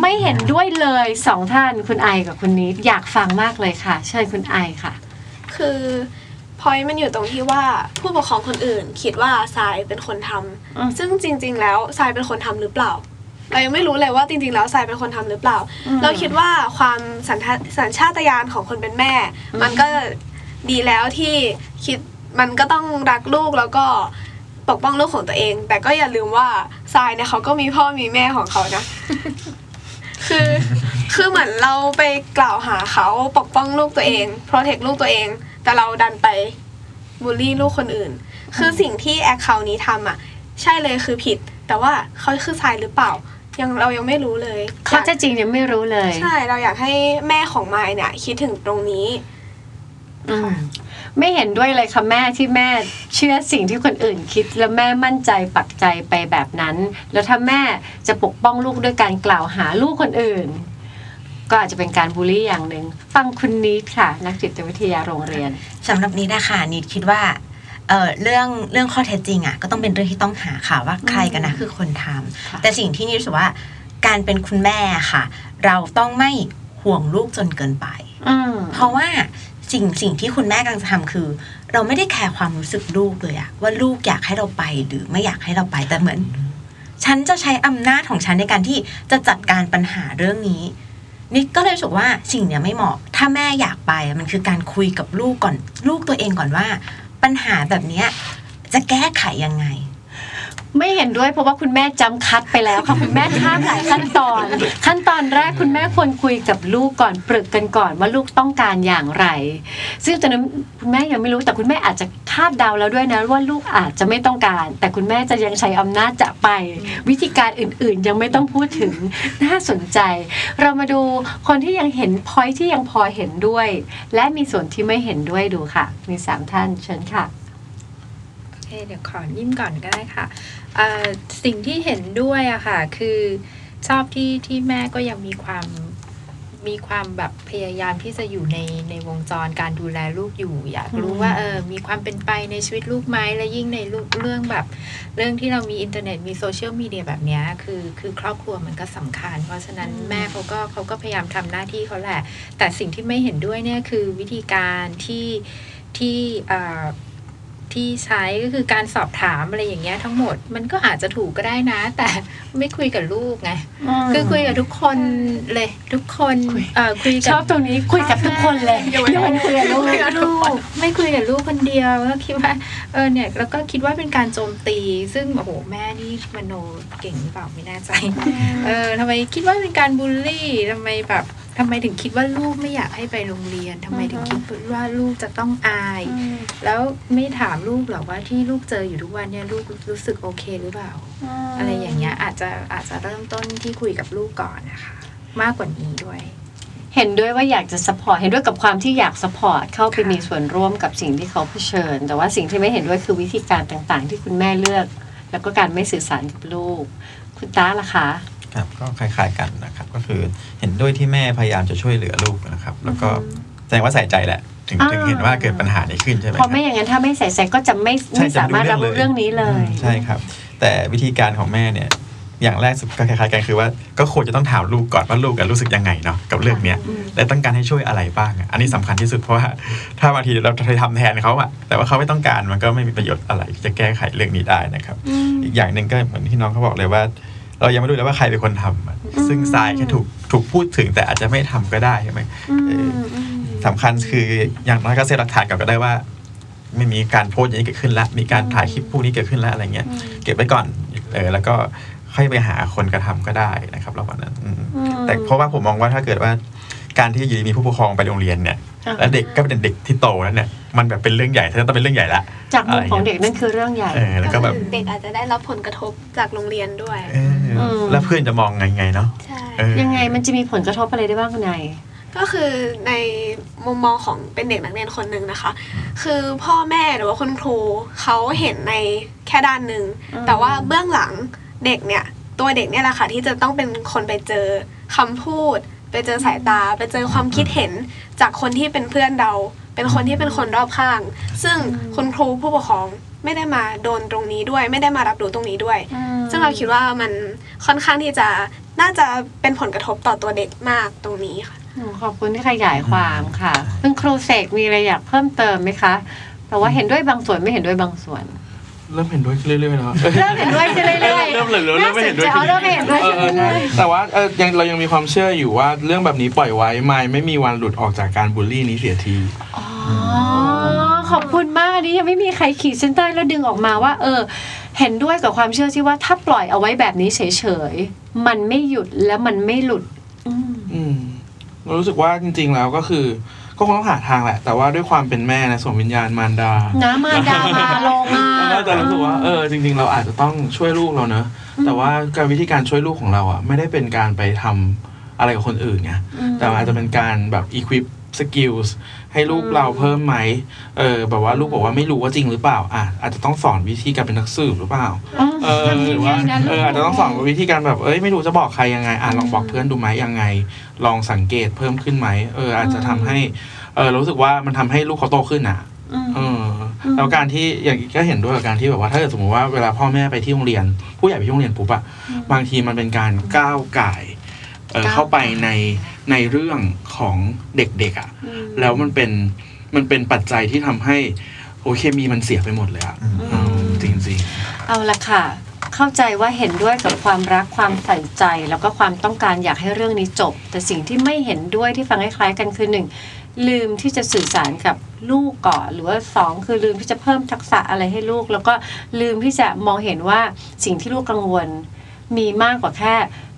ไม่เห็นด้วยเลยสองท่านคุณไอกับคุณนิดอยากฟังมากเลยค่ะ เชิญคุณไอค่ะ คือพอยมันอยู่ตรงที่ว่าผู้ปกครองคนอื่นคิดว่าทรายเป็นคนทำอืมซึ่งจริง ๆ แล้วทรายเป็นคนทำหรือเปล่าเรายังไม่รู้เลยว่าจริง ๆ แล้วทรายเป็นคนทำหรือเปล่า เราคิดว่าความสัญชาสัญชาตญาณของคนเป็นแม่ มันก็ดีแล้วที่คิดมันก็ต้องรักลูกแล้วก็ ปกป้องลูกของตัวเอง แต่ก็อย่าลืมว่าทรายเนี่ยเขาก็มีพ่อมีแม่ของเขานะ คือคือเหมือนเราไปกล่าวหาเขาปกป้องลูกตัวเองโปรเทคลูกตัวเอง แต่เราดันไปบูลลี่ลูกคนอื่น คือสิ่งที่แอคเคาท์นี้ทำอะ ใช่เลยคือผิด แต่ว่าเขาคือทรายหรือเปล่ายังเรายังไม่รู้เลยข้อเท็จจริงยังไม่รู้เลย ใช่เราอยากให้แม่ของไมายเนี่ย คิดถึงตรงนี้อืม ไม่เห็นด้วยเลยค่ะแม่ที่แม่เชื่อสิ่งที่คนอื่นคิด แล้วแม่มั่นใจปักใจไปแบบนั้น แล้วถ้าแม่จะปกป้องลูกด้วยการกล่าวหาลูกคนอื่น ก็อาจจะเป็นการบูลลี่อย่างหนึ่งฟังคุณนิดค่ะ นักจิตวิทยาโรงเรียนสำหรับนิดนะคะนิดคิดว่าเอ่อเรื่องเรื่องข้อเท็จจริงอะก็ต้องเป็นเรื่องที่ต้องหาค่ะว่าใครกันนะคือคนทำค่ะแต่สิ่งที่นิดรู้สึกว่าการเป็นคุณแม่ค่ะ เราต้องไม่ห่วงลูกจนเกินไปอืมเพราะว่า สิ่งสิ่งที่คุณแม่กำลังจะทำคือ เราไม่ได้แคร์ความรู้สึกลูกเลยอะว่าลูกอยากให้เราไปหรือไม่อยากให้เราไปแต่เหมือน ฉันจะใช้อำนาจของฉันในการที่จะจัดการปัญหาเรื่องนี้นิดก็เลยรู้สึกว่าสิ่งเนี้ยไม่เหมาะ ถ้าแม่อยากไปมันคือการคุยกับลูกก่อนลูกตัวเองก่อนว่า ปัญหาแบบเนี้ยจะแก้ไขยังไง ไม่เห็นด้วยเพราะว่าคุณแม่จำคัดไปแล้วค่ะคุณแม่ข้ามหลายขั้นตอน ขั้นตอนแรกคุณแม่ควรคุยกับลูกก่อนปรึกกันก่อนว่าลูกต้องการอย่างไร ซึ่งตอนนั้นคุณแม่ยังไม่รู้แต่คุณแม่อาจจะคาดเดาแล้วด้วยนะว่าลูกอาจจะไม่ต้องการ แต่คุณแม่จะยังใช้อำนาจจะไป วิธีการอื่นๆ ยังไม่ต้องพูดถึงน่าสนใจ เรามาดูคนที่ยังเห็นพอยที่ยังพอเห็นด้วย และมีส่วนที่ไม่เห็นด้วยดูค่ะ มีสามท่านเชิญค่ะ เดี๋ยวขอนิ่มก่อนก็ได้ค่ะเอ่อสิ่งที่เห็นด้วยอะค่ะ คือชอบที่ที่แม่ก็ยังมีความมีความแบบพยายามที่จะอยู่ในในวงจรการดูแลลูกอยู่ อยากรู้ว่าเออมีความเป็นไปในชีวิตลูกไหมและยิ่งในลูกเรื่องแบบ เรื่องที่เรามีอินเทอร์เน็ตมีโซเชียลมีเดียแบบเนี้ยคือคือครอบครัวมันก็สำคัญ เพราะฉะนั้นแม่เขาก็เขาก็พยายามทำหน้าที่เขาแหละ แต่สิ่งที่ไม่เห็นด้วยเนี่ยคือวิธีการที่ที่เอ่อ ที่ใช้ก็คือการสอบถามอะไรอย่างเงี้ยทั้งหมดมันก็อาจจะถูกก็ได้นะ แต่ไม่คุยกับลูกไงคือคุยกับทุกคนเลยทุกคนเอ่อคุยชกัอบตรงนี้คุยกับทุกคนเลยยกเว้นคุยกับลูกคุยกับลูกไม่คุยกับลูกคนเดียวก็คิดว่าเออเนี่ยแล้วก็คิดว่าเป็นการโจมตี ซึ่งโอ้โหแม่นี่มโนเก่งหรือเปล่าไม่แน่ใจเออทำไมคิดว่าเป็นการบูลลี่ทำไมแบบ ทำไมถึงคิดว่าลูกไม่อยากให้ไปโรงเรียนทำไมถึงคิดว่าลูกจะต้องอาย แล้วไม่ถามลูกหรอกว่าที่ลูกเจออยู่ทุกวันเนี่ยลูกรู้สึกโอเคหรือเปล่า อะไรอย่างเงี้ยอาจจะอาจจะเริ่มต้นที่คุยกับลูกก่อนนะคะ มากกว่านี้ด้วยเห็นด้วยว่าอยากจะ support เห็นด้วยกับความที่อยาก support เข้าไปมีส่วนร่วมกับสิ่งที่เขาเผชิญ แต่ว่าสิ่งที่ไม่เห็นด้วยคือวิธีการต่างๆ ที่คุณแม่เลือก แล้วก็การไม่สื่อสารกับลูก คุณต้าล่ะคะ ครับก็คล้ายๆกันนะครับ ก็คือเห็นด้วยที่แม่พยายามจะช่วยเหลือลูกนะครับ แล้วก็แสดงว่าใส่ใจแหละ ถึงอ่าถึงเห็นว่าเกิดปัญหานี้ขึ้นใช่ไหมเพครัราะไม่อย่างนั้นถ้าไม่ใส่ใจก็จะไม่ใช่ไม่สามารถรับรู้เรื่องนี้เลยอืมใช่ครับ แต่วิธีการของแม่เนี่ยอย่างแรกสุดก็คล้ายๆกันคือว่าก็ควรจะต้องถามลูกก่อนว่าลูกกันรู้สึกยังไงเนาะกับเรื่องเนี้ยและต้องการให้ช่วยอะไรบ้างอะอันนี้สำคัญที่สุดเพราะว่าถ้าบางทีเราไปทำแทนเขาอะแต่ว่าเขาไม่ต้องการมันก็ไม่มีประโยชน์อะไรที่จะแก้ไขเรื่องนี้ได้นะครับ อีกอย่างหนึ่งก็เหมือนที่น้องเขาบอกเลยว่า เรายังไม่รู้เลยว่าใครเป็นคนทำอะซึ่งทรายแค่ถูกถูกพูดถึงแต่อาจจะไม่ทำก็ได้ใช่ไหมเออสำคัญคืออย่างน้อยก็เซฟหลักฐานกลับก็ได้ว่า ไม่มีการโพสต์อย่างนี้เกิดขึ้นละมีการถ่ายคลิปพวกนี้เกิดขึ้นแล้วอะไรเงี้ย เก็บไว้ก่อนเออแล้วก็ค่อยไปหาคนกระทำก็ได้นะครับระหว่างนั้นอืมแต่เพราะว่าผมมองว่าถ้าเกิดว่าการที่อยู่ดีมีผู้ปกครองไปโรงเรียนเนี่ยอ่าแล้วเด็กก็เป็นเด็กที่โตแล้วเนี่ย มันแบบเป็นเรื่องใหญ่ถ้าต้องเป็นเรื่องใหญ่ละ จากมุมของะไรเด็กงี้ยนั่นคือเรื่องใหญ่เออแล้วก็แบบคือเด็กอาจจะได้รับผลกระทบจากโรงเรียนด้วยเอออม แล้วเพื่อนจะมองไงไงเนาะใช่เออยังไงมันจะมีผลกระทบอะไรได้บ้างคุณนายก็คือในมุมมองของเป็นเด็กนักเรียนคนหนึ่งนะคะ คือพ่อแม่หรือว่าคุณครูเขาเห็นในแค่ด้านหนึ่งอืมแต่ว่าเบื้องหลังเด็กเนี่ย ตัวเด็กเนี่ยแหละค่ะที่จะต้องเป็นคนไปเจอคำพูด ไปเจอสายตา ไปเจอความคิดเห็นจากคนที่เป็นเพื่อนเรา เป็นคนที่เป็นคนรอบข้าง ซึ่งคุณครูผู้ปกครอง ไม่ได้มาโดนตรงนี้ด้วย ไม่ได้มารับรู้ตรงนี้ด้วย ซึ่งเราคิดว่ามันค่อนข้างที่จะน่าจะเป็นผลกระทบต่อตัวเด็กมากตรงนี้ค่ะอืมขอบคุณที่ขยายความค่ะคุณครูเสกมีอะไรอยากเพิ่มเติมไหมคะแต่ว่าเห็นด้วยบางส่วนไม่เห็นด้วยบางส่วนเริ่มเห็นด้วยขึ้นเรื่อยๆแล้วเริ่มเห็นด้วยขึ้นเรื่อยๆเริ่มเลยเริ่มไม่เห็นด้วยาสใจเอาเริ่มไม่เห็นด้วยเออขึ้นเออเรื่อยแต่ว่าเออยังเรายังมีความเชื่ออยู่ว่าเรื่องแบบนี้ปล่อยไว้ไม่ไม่มีวันหลุดออกจากการบูลลี่นี้เสียทีๆอ๋อ ขอบคุณมากอันนี้ยังไม่มีใครขีดเส้นใต้แล้วดึงออกมาว่า เออ เห็นด้วยกับความเชื่อที่ว่าถ้าปล่อยเอาไว้แบบนี้เฉยๆมันไม่หยุดและมันไม่หลุด อืมอืมเรารู้สึกว่าจริง ๆ แล้วก็คือก็คงต้องหาทางแหละ แต่ว่าด้วยความเป็นแม่นะสวมวิญญาณมารดาน้ำมาดามาลงอะเราก็จะรู้สึกว่าเออจริง ๆ เราอาจจะต้องช่วยลูกเราเนอะแต่ว่าการวิธีการช่วยลูกของเราอะไม่ได้เป็นการไปทำอะไรกับคนอื่นไงแต่อาจจะเป็นการแบบ equip skills ให้ลูกเราเพิ่มไหมเออแบบว่าลูกบอกว่าไม่รู้ว่าจริงหรือเปล่าอะอาจจะต้องสอนวิธีการเป็นนักสืบหรือเปล่าเออหรือว่าเอออาจจะต้องสอนวิธีการแบบเอ้ยไม่รู้จะบอกใครยังไงอะลองบอกเพื่อนดูไหมยังไง ลองสังเกตเพิ่มขึ้นไหมเอออาจจะทำให้เออรู้สึกว่ามันทำให้ลูกเขาโตขึ้นอะเออแล้วการที่อย่างก็เห็นด้วยกับการที่แบบว่าถ้าเกิดสมมติว่าเวลาพ่อแม่ไปที่โรงเรียน ผู้ใหญ่ไปที่โรงเรียนปุ๊บอะบางทีมันเป็นการก้าวไก่ายเออก้าวเข้าไปใน ในเรื่องของเด็กๆอะแล้วมันเป็นมันเป็นปัจจัยที่ทำให้โอเคมีมันเสียไปหมดเลยอะเออจริงเอาละค่ะ เข้าใจว่าเห็นด้วยกับความรักความใส่ใจ แล้วก็ความต้องการอยากให้เรื่องนี้จบ แต่สิ่งที่ไม่เห็นด้วยที่ฟังคล้ายๆกันคือหนึ่งลืมที่จะสื่อสารกับลูกก่อนหรือว่าสองคือลืมที่จะเพิ่มทักษะอะไรให้ลูก แล้วก็ลืมที่จะมองเห็นว่าสิ่งที่ลูกกังวลมีมากกว่าแค่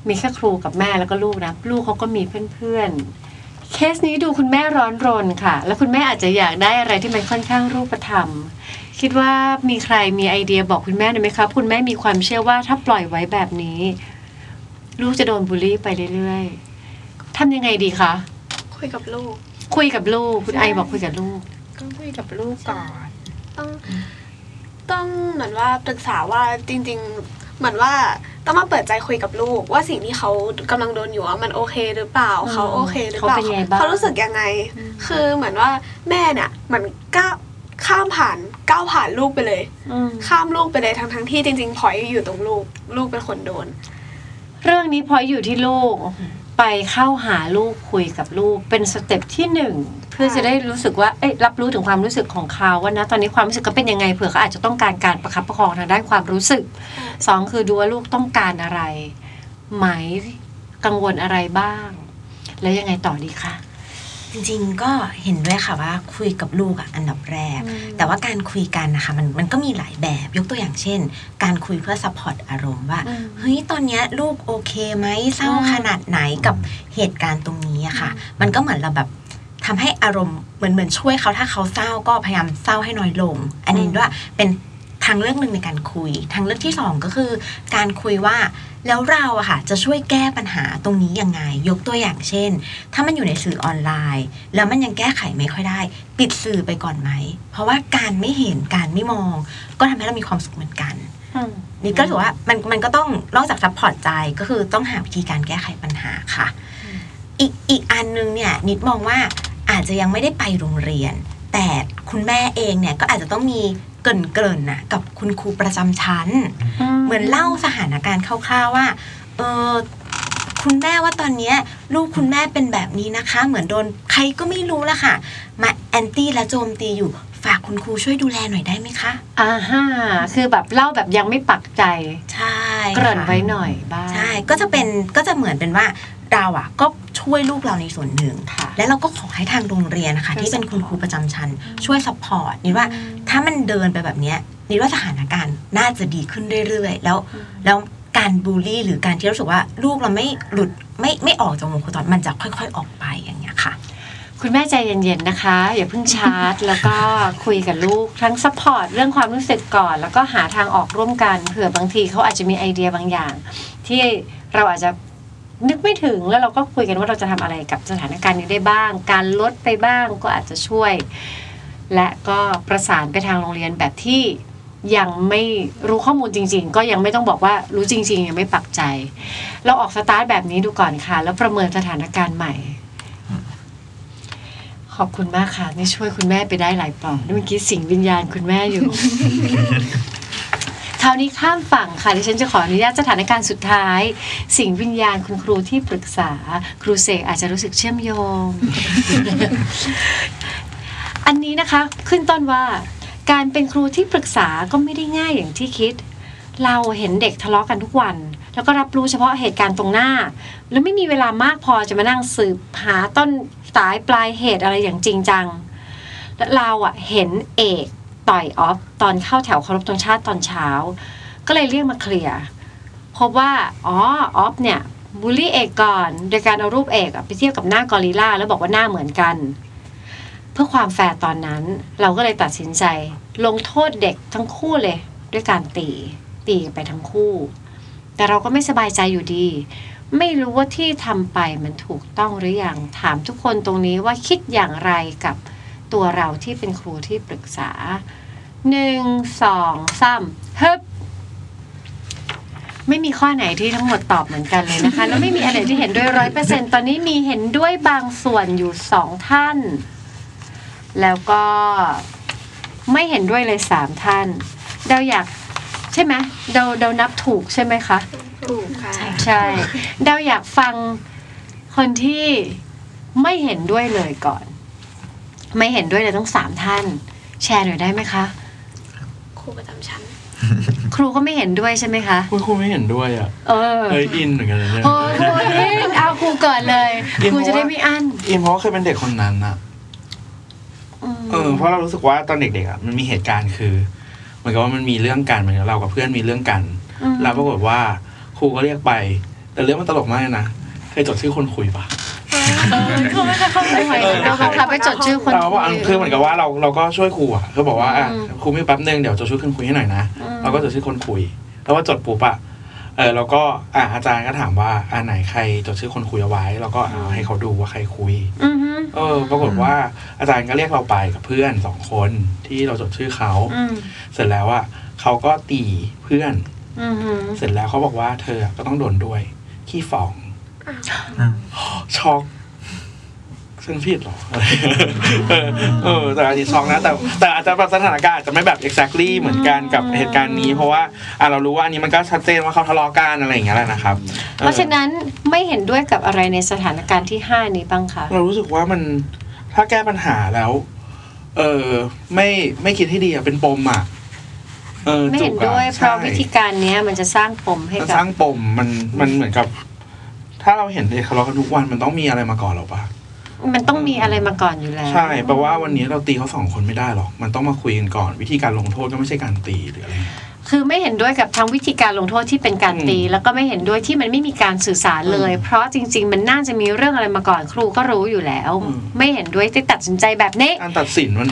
มีแค่ครูกับแม่แล้วก็ลูกนะ ลูกเขาก็มีเพื่อนๆ เคสนี้ดูคุณแม่ร้อนรนค่ะ แล้วคุณแม่อาจจะอยากได้อะไรที่มันค่อนข้างรูปธรรม คิดว่ามีใครมีไอเดียบอกคุณแม่หน่อยไหมครับ คุณแม่มีความเชื่อว่าถ้าปล่อยไว้แบบนี้ ลูกจะโดนบูลลี่ไปเรื่อยๆทำยังไงดีคะคุยกับลูก คุยกับลูก คุณไอบอกคุยกับลูก ก็คุยกับลูกก่อน ต้องต้องเหมือนว่าปรึกษาว่าจริง ๆ เหมือนว่าต้องมาเปิดใจคุยกับลูก ว่าสิ่งที่เขากำลังโดนอยู่อะมันโอเคหรือเปล่าอืมเขาโอเคหรือเปล่าเขาเป็นไงบ้างเขารู้สึกยังไง คือเหมือนว่าแม่เนี่ยเหมือนก้าวข้ามผ่านก้าวผ่านลูกไปเลยอืมข้ามลูกไปเลยทั้งทั้งๆที่จริงๆพลอยอยู่ตรงลูกลูกเป็นคนโดน เรื่องนี้พออยู่ที่ลูกไปเข้าหาลูกคุยกับลูกเป็นสเต็ปที่หนึ่ง เพื่อจะได้รู้สึกว่าเอ้ยรับรู้ถึงความรู้สึกของเขาว่านะตอนนี้ความรู้สึกเขาเป็นยังไงเผื่อเขาอาจจะต้องการการประคับประคองทางด้านความรู้สึกสองคือดูว่าลูกต้องการอะไรไหมกังวลอะไรบ้าง แล้วยังไงต่อดีคะจริงๆก็เห็นด้วยค่ะว่าคุยกับลูกอะอันดับแรก แต่ว่าการคุยกันนะคะมันมันก็มีหลายแบบยกตัวอย่างเช่น การคุยเพื่อ support อารมณ์ว่าอืมเฮ้ยตอนเนี้ยลูกโอเคไหมเศร้าอืมขนาดไหนกับเหตุการณ์ตรงนี้อะค่ะ มันก็เหมือนเราแบบ ทำให้อารมณ์เหมือนเหมือนช่วยเขาถ้าเขาเศร้าก็พยายามเศร้าให้น้อยลง อันนี้ด้วยเป็นทางเลือกหนึ่งในการคุย ทางเลือกที่สองก็คือ การคุยว่าแล้วเราอะค่ะจะช่วยแก้ปัญหาตรงนี้ยังไง ยกตัวอย่างเช่น ถ้ามันอยู่ในสื่อออนไลน์ แล้วมันยังแก้ไขไม่ค่อยได้ ปิดสื่อไปก่อนไหม เพราะว่าการไม่เห็นการไม่มอง ก็ทำให้เรามีความสุขเหมือนกันนี่ก็ถือว่ามันมันก็ต้องนอกจาก support ใจก็คือต้องหาวิธีการแก้ไขปัญหาค่ะ อีกอีกอันนึงเนี่ยนิดมองว่า อาจจะยังไม่ได้ไปโรงเรียน แต่คุณแม่เองเนี่ยก็อาจจะต้องมีเกรินเกรินๆน่ะกับคุณครูประจำชั้น เหมือนเล่าสถานการณ์คร่าวๆว่าเออคุณแม่ว่าตอนเนี้ยลูกคุณแม่เป็นแบบนี้นะคะ เหมือนโดนใครก็ไม่รู้ละค่ะ มาแอนตี้และโจมตีอยู่ฝากคุณครูช่วยดูแลหน่อยได้ไหมคะอ่าฮะคือแบบเล่าแบบยังไม่ปักใจ ใช่ เกริ่นค่ะไว้หน่อยบ้าง ใช่ ก็จะเป็นก็จะเหมือนเป็นว่าเราอะก็ ช่วยลูกเราในส่วนหนึ่งค่ะและเราก็ขอให้ทางโรงเรียนนะคะช่วยที่เป็นคุณ support ครูประจำชั้นช่วย support นิดว่าถ้ามันเดินไปแบบเนี้ยนิดว่าสถานการณ์น่าจะดีขึ้นเรื่อยๆ แล้วแล้วการบูลลี่หรือการที่รู้สึกว่าลูกเราไม่หลุดไม่ไม่ออกจากวงโคจรมันจะค่อย ๆออกไปอย่างเงี้ยค่ะ คุณแม่ใจเย็นๆนะคะ อย่าเพิ่งชาร์จ แล้วก็คุยกับลูกทั้ง support เรื่องความรู้สึกก่อน แล้วก็หาทางออกร่วมกันเผื่อบางทีเขาอาจจะมีไอเดียบางอย่าง ที่เราอาจจะ นึกไม่ถึงแล้วเราก็คุยกันว่าเราจะทำอะไรกับสถานการณ์นี้ได้บ้าง การลดไปบ้างก็อาจจะช่วย และก็ประสานไปทางโรงเรียนแบบที่ยังไม่รู้ข้อมูลจริง ๆ ก็ยังไม่ต้องบอกว่ารู้จริง ๆ ยังไม่ปักใจ เราออกสตาร์ทแบบนี้ดูก่อนค่ะ แล้วประเมินสถานการณ์ใหม่ ขอบคุณมากค่ะนี่ช่วยคุณแม่ไปได้หลายปลอกเมื่อกี้สิงวิญญาณคุณแม่อยู่ คราวนี้ข้ามฝั่งค่ะดิฉันจะขออนุญาตสถานการณ์สุดท้าย สิ่งวิญญาณคุณครูที่ปรึกษาครูเสกอาจจะรู้สึกเชื่อมโยง อันนี้นะคะขึ้นต้นว่าการเป็นครูที่ปรึกษาก็ไม่ได้ง่ายอย่างที่คิด เราเห็นเด็กทะเลาะกันทุกวัน แล้วก็รับรู้เฉพาะเหตุการณ์ตรงหน้า แล้วไม่มีเวลามากพอจะมานั่งสืบหาต้นสายปลายเหตุอะไรอย่างจริงจัง และเราอะเห็นเอก ต่อยออฟตอนเข้าแถวเคารพธงชาติตอนเช้า ก็เลยเรียกมาเคลียร์พบว่าอ๋อออฟเนี่ยบูลลี่เอกก่อนโดยการเอารูปเอกไปเทียบกับหน้ากอริลลาแล้วบอกว่าหน้าเหมือนกัน เพื่อความแฟร์ตอนนั้นเราก็เลยตัดสินใจ ลงโทษเด็กทั้งคู่เลย ด้วยการตีตีไปทั้งคู่ แต่เราก็ไม่สบายใจอยู่ดี ไม่รู้ว่าที่ทำไปมันถูกต้องหรืออยังถามทุกคนตรงนี้ว่าคิดอย่างไรกับ ตัวเราที่เป็นครูที่ปรึกษาหนึ่งสองสามฮึบไม่มีข้อไหนที่ทั้งหมดตอบเหมือนกันเลยนะคะ แล้วไม่มีอะไรที่เห็นด้วยร้อยเปอร์เซ็นตอนนี้มีเห็นด้วยบางส่วนอยู่สองท่าน แล้วก็ไม่เห็นด้วยเลยสามท่านเดาอยากใช่ไหมเดาเดานับถูกใช่ไหมคะ ถูกค่ะ ใช่เดาอยากฟังคนที่ไม่เห็นด้วยเลยก่อน ไม่เห็นด้วยเลยต้องสามท่าน แชร์หน่อยได้ไหมคะ ครูประจำชั้น ครูก็ไม่เห็นด้วยใช่ไหมคะ คุณครูไม่เห็นด้วยอะเออเฮ้ยอินเหมือนกันเลยเนี่ยโอ้ยครูอินเอาครูก่อนเลยอินครูเพราะว่าจะได้ไม่อั้นอินเพราะว่าเคยเป็นเด็กคนนั้นอะมเออเพราะเรารู้สึกว่าตอนเด็กๆอะมันมีเหตุการณ์คือเหมือนกับว่ามันมีเรื่องกันเหมือนกับเรากับเพื่อนมีเรื่องกัน ม แล้วปรากฏว่าครูก็เรียกไป แต่เรื่องมันตลกมากเลยนะเคยจดชื่อคนคุยปะ เขาไม่เคยเข้าใจเราบังคับไปจดชื่อคนเราก็บอกอะคือเหมือนกับว่าเราเราก็ช่วยครูอะคือบอกว่าอะอืมครูไม่แป๊บนึงเดี๋ยวจดชื่อคนคุยให้หน่อยนะอืมเราก็จดชื่อคนคุยแล้วว่าจดปุ๊บอะเออแล้วก็อะอาจารย์ก็ถามว่าอ่าไหนใครจดชื่อคนคุยเอาไว้ แล้วก็เอาให้เขาดูว่าใครคุยอือฮึเออ ปรากฏว่าอาจารย์ก็เรียกเราไปกับเพื่อนสองคนที่เราจดชื่อเขาอืมเสร็จแล้วอะเขาก็ตีเพื่อนอือหือเสร็จแล้วเขาบอกว่าเธอก็ต้องโดนด้วยขี้ฟองอ่า ช็อกซึ่งผิดเหรอเออเออแต่อาจจะช็อกนะแต่แต่อาจจะแบบสถานการณ์อาจจะไม่แบบ exactly เหมือนกันกับเหตุการณ์นี้ เพราะว่าอะเรารู้ว่าอันนี้มันก็ชัดเจนว่าเขาทะเลาะกันอะไรอย่างเงี้ยแหละนะครับ เพราะฉะนั้นไม่เห็นด้วยกับอะไรในสถานการณ์ที่ห้านี้บ้างคะเรารู้สึกว่ามันถ้าแก้ปัญหาแล้ว เออไม่ไม่คิดให้ดีอะเป็นปมอะเออไม่เห็นจุกอะด้วยเพราะใช่วิธีการเนี้ยมันจะสร้างปมให้มันกัสบร้างปมมันมันเหมือนกับ ถ้าเราเห็นเด็กทะเลาะกันทุกวันมันต้องมีอะไรมาก่อนหรอปะมันต้องมีอะไรมาก่อนอยู่แล้ว ใช่แปลว่าวันนี้เราตีเขาสองคนไม่ได้หรอก มันต้องมาคุยกันก่อน วิธีการลงโทษก็ไม่ใช่การตีหรืออะไรเงี้ยคือไม่เห็นด้วยกับทั้งวิธีการลงโทษที่เป็นการตีอืมแล้วก็ไม่เห็นด้วยที่มันไม่มีการสื่อสารเลยอืมเพราะจริง ๆ มันน่าจะมีเรื่องอะไรมาก่อนครูก็รู้อยู่แล้วอืมไม่เห็นด้วยที่ตัดสินใจแบบนี้การตัดสินมัน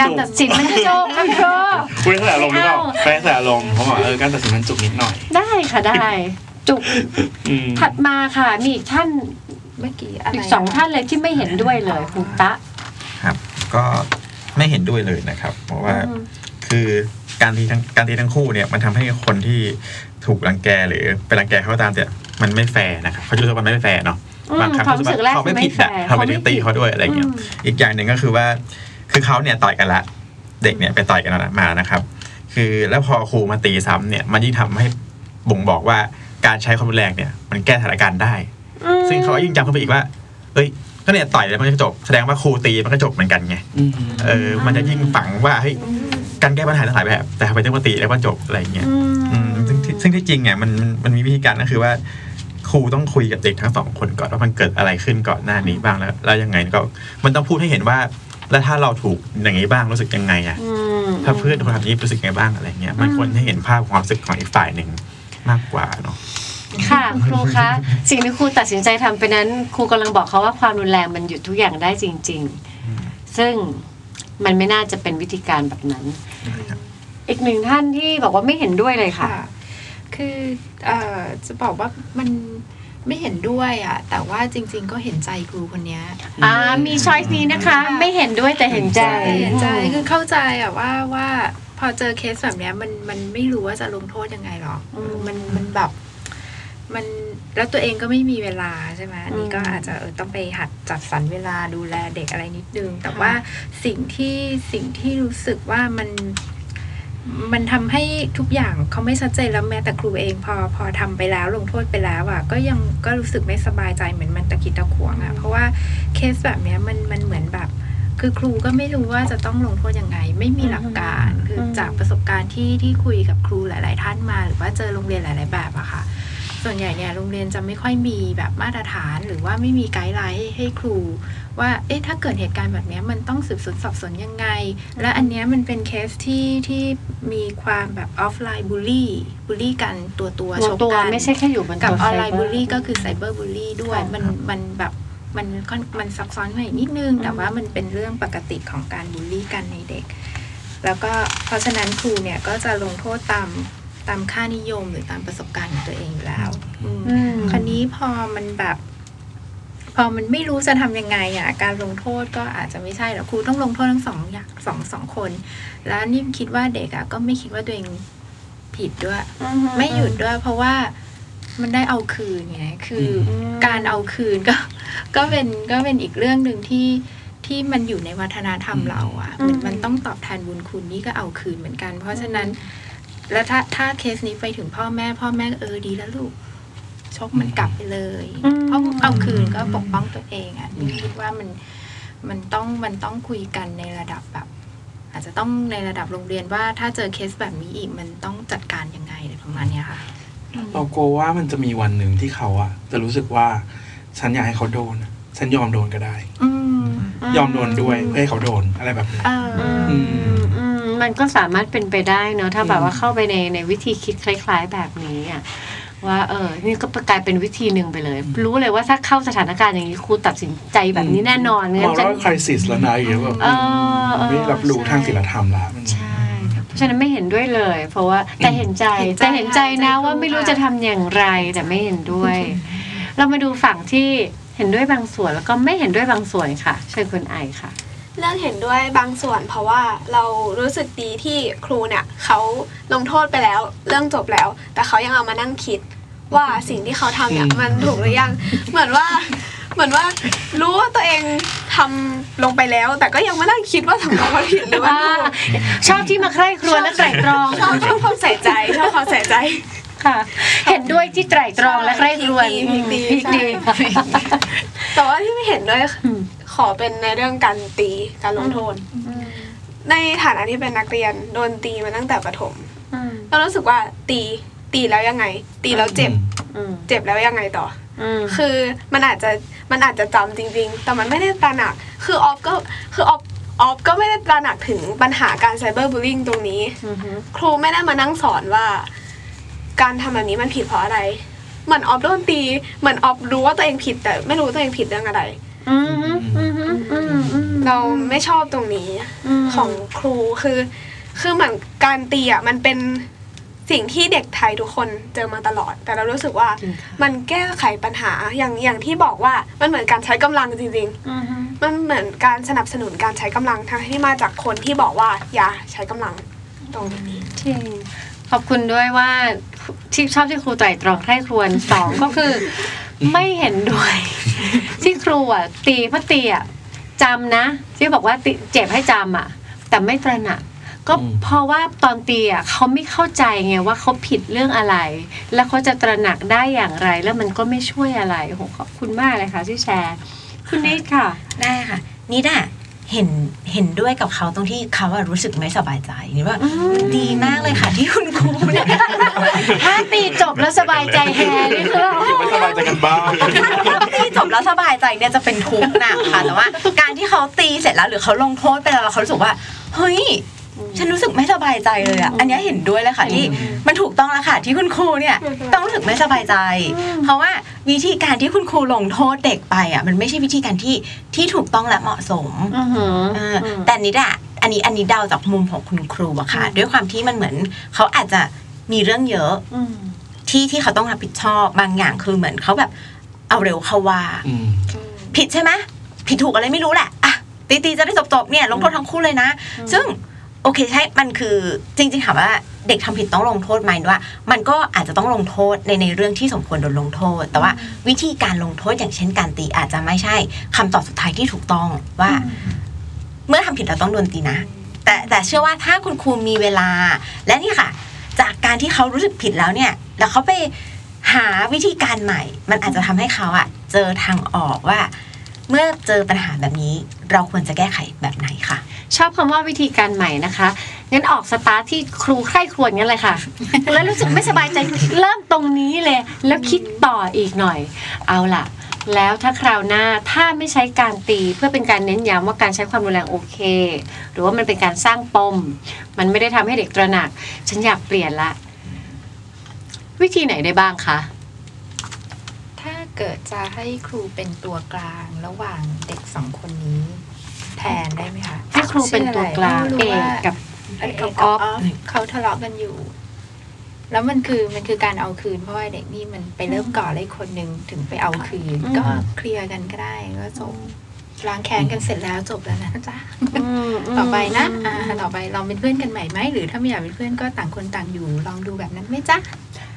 การตัดสินมันโจกมันโจกคุณได้ใส่อารมณ์หรือเปล่าไม่เอาไปใส่อารมณ์เขาบอกเออการตัดสินมันจุกนิดหน่อย ได้ค่ะได้ จุกอืมถัดมาค่ะมีอีกท่านเมื่อกี้อะไรอีกสองท่านเลยที่ไม่เห็นด้วยเลยคุณตะ ครับ ก็ไม่เห็นด้วยเลยนะครับ เพราะว่าอืมคือการตีทั้งการตีทั้งคู่เนี่ยมันทำให้คนที่ถูกรังแกหรือไปรังแกเขาก็ตามแต่มันไม่แฟร์นะครับเขาจะรู้สึกว่ามันไม่แฟร์เนาะอืมบางครั้งความรู้สึกแรกเขาไม่ผิดคืออะไม่แฟร์ทำไมถึงตีเขาด้วยอะไรเงี้ยอืมอีกอย่างหนึ่งก็คือว่า คือเขาเนี่ยต่อยกันละ เด็กเนี่ยไปต่อยกันมานะครับ คือแล้วพอครูมาตีซ้ำเนี่ย มันยิ่งทำให้บ่งบอกว่า การใช้ความรุนแรงเนี่ยมันแก้สถานการณ์ได้อืมซึ่งเขาก็ยิ่งจำเข้าไปอีกว่าเอ้ยก็เนี่ยต่อยแล้วมันก็จบแสดงว่าครูตีมันก็จบเหมือนกันไงอืมเออมันจะยิ่งฝังว่าเฮ้ยการแก้ปัญหาหลายแบบ แต่ทำไมต้องมาตีแล้วก็จบอะไรอย่างเงี้ยอืมอืมซึ่งที่ซึ่งที่จริงเนี่ยมันมันมันมีวิธีการก็คือว่าครูต้องคุยกับเด็กทั้งสองคนก่อนว่ามันเกิดอะไรขึ้นก่อนหน้านี้บ้างแล้วแล้วยังไงก็มันต้องพูดให้เห็นว่า แล้วถ้าเราถูกอย่างนี้บ้างรู้สึกยังไงอะอืมถ้าเพื่อนคนทำนี้รู้สึกไงบ้างอะไรเงี้ยมันควรให้เห็นภาพของความรู้สึกของอีกฝ่ายหนึ่ง มากกว่าเนาะค่ะครูคะสิ่งที่ครูตัดสินใจทำไปนั้นครูกำลังบอกเขาว่าความรุนแรงมันหยุดทุกอย่างได้จริง ๆ ซึ่งมันไม่น่าจะเป็นวิธีการแบบนั้น อีกหนึ่งท่านที่บอกว่าไม่เห็นด้วยเลยค่ะค่ะคือเอ่อจะบอกว่ามันไม่เห็นด้วยอะ แต่ว่าจริง ๆ ก็เห็นใจครูคนเนี้ยอ่ามีช้อยส์นี้นะคะ ไม่เห็นด้วยแต่เห็นใจเห็นใจคือเข้าใจอะว่าว่า พอเจอเคสแบบเนี้ยมันมันไม่รู้ว่าจะลงโทษยังไงหรอกอืมมันมันแบบมันแล้วตัวเองก็ไม่มีเวลาใช่ไหมอันนี้ก็อืมอาจจะเออต้องไปหัดจัดสรรเวลาดูแลเด็กอะไรนิดนึง แต่ว่าสิ่งที่สิ่งที่รู้สึกว่ามันมันทำให้ทุกอย่างเขาไม่ชัดเจนแล้วแม้แต่ครูเองพอพอทำไปแล้วลงโทษไปแล้วอะก็ยังก็รู้สึกไม่สบายใจเหมือนมันตะกิดตะขวงอะเพราะว่าเคสแบบเนี้ยมันมันเหมือนแบบ คือครูก็ไม่รู้ว่าจะต้องลงโทษยังไง ไม่มีหลักการคือจากประสบการณ์ที่ที่คุยกับครูหลาย ๆ ท่านมา หรือว่าเจอโรงเรียนหลาย ๆ แบบอะค่ะ ส่วนใหญ่เนี่ยโรงเรียนจะไม่ค่อยมีแบบมาตรฐาน หรือว่าไม่มี guideline ให้ให้ครู ว่าเอ๊ะถ้าเกิดเหตุการณ์แบบเนี้ยมันต้องสืบสวนสอบสวนยังไง และอันเนี้ยมันเป็นเคสที่ที่มีความแบบ offline bully bully กันตัวตัวตัวชกตัวกันไม่ใช่แค่อยู่บนกับตัวออนไลน์ cyberbully ก็คือ cyberbully ด้วยค่ะมันมันแบบ มันค่อนมันซับซ้อนไปนิดนึง แต่ว่ามันเป็นเรื่องปกติของการบูลลี่กันในเด็ก แล้วก็เพราะฉะนั้นครูเนี่ยก็จะลงโทษตามตามค่านิยมหรือตามประสบการณ์ของตัวเองอยู่แล้วอืมอืมคราวนี้พอมันแบบ พอมันไม่รู้จะทำยังไงอะการลงโทษก็อาจจะไม่ใช่หรอกครูต้องลงโทษทั้งสองอย่างสองสองคน แล้วนี่คิดว่าเด็กอะก็ไม่คิดว่าตัวเองผิดด้วย ไม่หยุดด้วยเพราะว่า มันได้เอาคืนไงคืออมการเอาคืนก็ ก็เป็นก็เป็นอีกเรื่องหนึ่งที่ที่มันอยู่ในวัฒนธรรมเราอะเหมือนมันต้องตอบแทนบุญคุณนี่ก็เอาคืนเหมือนกัน เพราะฉะนั้น แล้วถ้าถ้าเคสนี้ไปถึงพ่อแม่ พ่อแม่ก็เออดีแล้วลูกชกมันกลับไปเลยอืมเพราะเอาคืนก็ปกป้องตัวเองอะนี่คิดว่ามันมันต้องมันต้องคุยกันในระดับแบบ อาจจะต้องในระดับโรงเรียนว่าถ้าเจอเคสแบบนี้อีกมันต้องจัดการยังไงอะไรประมาณเนี้ยค่ะ เรากลัวว่ามันจะมีวันหนึ่งที่เขาอะจะรู้สึกว่าฉันอยากให้เขาโดน ฉันยอมโดนก็ได้อืมยอมโดนด้วยเพื่อให้เขาโดนอะไรแบบนี้เออออืมอืมมันก็สามารถเป็นไปได้เนอะถ้าแบบว่าเข้าไปในในวิธีคิดคล้าย ๆ แบบนี้อะว่าเออ นี่ก็กลายเป็นวิธีหนึ่งไปเลย รู้เลยว่าถ้าเข้าสถานการณ์อย่างนี้ครูตัดสินใจแบบนี้แน่นอนมงั้อนงจะว่าคริสิสแล้วนะอย่างเงี้ยแบบเออเออไม่รับรู้ทางศีลธรรมละมันใช่เพราะ ฉะนั้นไม่เห็นด้วยเลย เพราะว่าแต่เห็นใจเห็นใจแต่เห็นใจนะใจครูว่าไม่รู้ค่ะจะทำอย่างไรแต่ไม่เห็นด้วย เรามาดูฝั่งที่เห็นด้วยบางส่วนแล้วก็ไม่เห็นด้วยบางส่วนค่ะ เชิญคุณไอค่ะ เรื่องเห็นด้วยบางส่วน เพราะว่าเรารู้สึกดีที่ครูเนี่ยเขาลงโทษไปแล้ว เรื่องจบแล้ว แต่เขายังเอามานั่งคิดว่าสิ่งที่เขาทำเนี่ยอืมมันถูกหรือยัง เหมือนว่า เหมือนว่ารู้ว่าตัวเองทำลงไปแล้ว แต่ก็ยังมานั่งคิดว่าทำของมันผิดหรือว่าอ่าถูกชอบที่มาใคร่ครวญและไตร่ตรองชอบชอบความใส่ใจชอบความใส่ใจค่ะ เห็นด้วยที่ไตร่ตรองและใคร่ครวญพลิกดีพลิกดีใช่แต่ว่าที่ไม่เห็นด้วยอืมขอเป็นในเรื่องการตีการลงโทษในฐานะที่เป็นนักเรียนโดนตีมาตั้งแต่ประถมอืมเรารู้สึกว่าตีตีแล้วยังไง ตีแล้วเจ็บอืมเจ็บแล้วยังไงต่ออืม คือมันอาจจะมันอาจจะจำจริง ๆ แต่มันไม่ได้ตระหนัก คือออฟก็คือออฟออฟก็ไม่ได้ตระหนักถึงปัญหาการไซเบอร์บูลลิงตรงนี้อือฮึครูไม่ได้มานั่งสอนว่า การทำแบบนี้มันผิดเพราะอะไร เหมือนออฟโดนตีเหมือนออฟรู้ว่าตัวเองผิด แต่ไม่รู้ตัวเองผิดเรื่องอะไรอืมอืมอืมอืมอืมอืมเราไม่ชอบตรงนี้มของครูคือ คือเหมือนการตีอะมันเป็น สิ่งที่เด็กไทยทุกคนเจอมาตลอด แต่เรารู้สึกว่าจริงค่ะมันแก้ไขปัญหาอย่างอย่างที่บอกว่ามันเหมือนการใช้กำลังจริงอือฮึๆมันเหมือนการสนับสนุนการใช้กำลังทั้งที่มาจากคนที่บอกว่าอย่าใช้กำลังตรงนี้จริงขอบคุณด้วยว่าที่ชอบที่ครูไตร่ตรองใคร่ครวญสองก็คือไม่เห็นด้วย ที่ครูอะตีเพราะตีอะจำนะ ที่บอกว่าติเจ็บให้จำอะ แต่ไม่ตระหนัก ก็อืมเพราะว่าตอนตีอะเขาไม่เข้าใจไงว่าเขาผิดเรื่องอะไร แล้วเขาจะตระหนักได้อย่างไร แล้วมันก็ไม่ช่วยอะไรโอ้โหขอบคุณมากเลยค่ะที่แชร์คุณนิดค่ะ ได้ค่ะนี่น่ะเห็นเห็นด้วยกับเขาตรงที่เขาอะรู้สึกไม่สบายใจนี่ว่าอืมดีมากเลยค่ะที่คุณครูเนี่ยถ้าตีจบแล้วสบายใจแฮนี่คือไม่สบายใจกันบ้างตีจบแล้วสบายใจเนี่ยจะเป็นทุกข์หนักค่ะแต่ว่า การที่เขาตีเสร็จแล้วหรือเขาลงโทษไปแล้วแล้วเขารู้สึกว่าเฮ้ย ฉันรู้สึกไม่สบายใจเลยอะ อันเนี้ยเห็นด้วยเลยค่ะที่มันถูกต้องแล้วค่ะ ที่คุณครูเนี่ยต้องรู้สึกไม่สบายใจ เพราะว่าวิธีการที่คุณครูลงโทษเด็กไปอะมันไม่ใช่วิธีการที่ที่ถูกต้องและเหมาะสมอือหือเอออแต่นิดอะอันนี้อันนี้เดาจากมุมของคุณครูอะค่ะ ด้วยความที่มันเหมือนเขาอาจจะมีเรื่องเยอะอืมที่ที่เขาต้องรับผิดชอบบางอย่างคือเหมือนเขาแบบเอาเร็วเข้าว่าอืมผิดใช่ไหมผิดถูกอะไรไม่รู้แหละอะตีตีจะได้จบจบๆเนี่ยลงโทษทั้งคู่เลยนะ ซึ่ง โอเคใช่ มันคือจริง ๆ ถามว่าเด็กทำผิดต้องลงโทษไหมว่า มันก็อาจจะต้องลงโทษในในเรื่องที่สมควรโดนลงโทษ แต่ว่าวิธีการลงโทษอย่างเช่นการตีอาจจะไม่ใช่คำตอบสุดท้ายที่ถูกต้องว่า เมื่อทำผิดเราต้องโดนตีนะ แต่แต่เชื่อว่าถ้าคุณครูมีเวลา และนี่ค่ะ จากการที่เขารู้สึกผิดแล้วเนี่ย แล้วเขาไปหาวิธีการใหม่ มันอาจจะทำให้เขาอะเจอทางออกว่า เมื่อเจอปัญหาแบบนี้ เราควรจะแก้ไขแบบไหนค่ะ ชอบคำว่าวิธีการใหม่นะคะงั้นออกสตาร์ทที่ครูใคร่ครวญงั้นเลยค่ะ แล้วรู้สึกไม่สบายใจเริ่มตรงนี้เลย แล้วคิดต่ออีกหน่อย เอาล่ะ แล้วถ้าคราวหน้าถ้าไม่ใช้การตีเพื่อเป็นการเน้นย้ำว่าการใช้ความรุนแรงโอเค หรือว่ามันเป็นการสร้างปม มันไม่ได้ทำให้เด็กตระหนัก ฉันอยากเปลี่ยนละ วิธีไหนได้บ้างคะถ้าเกิดจะให้ครูเป็นตัวกลางระหว่างเด็กสองคนนี้ แทนได้ไหมคะให้ครูเป็นตัวกลางชื่เอออะไรกกับเอกกับออออฟฟเขาทะเลาะกันอยู่ แล้วมันคือมันคือการเอาคืน เพราะว่าเด็กนี่มันไปเริ่มก่อนเลยคนหนึ่งถึงไปเอาคืน ก็เคลียร์กันก็ได้ก็จบล้างแค้นกันเสร็จแล้วจบแล้วนะจ๊ะอืมมต่อไปนะอ่าต่อไปลองเป็นเพื่อนกันใหม่ไหมหรือถ้าไม่อยากเป็นเพื่อนก็ต่างคนต่างอยู่ ลองดูแบบนั้นไหมจ๊ะ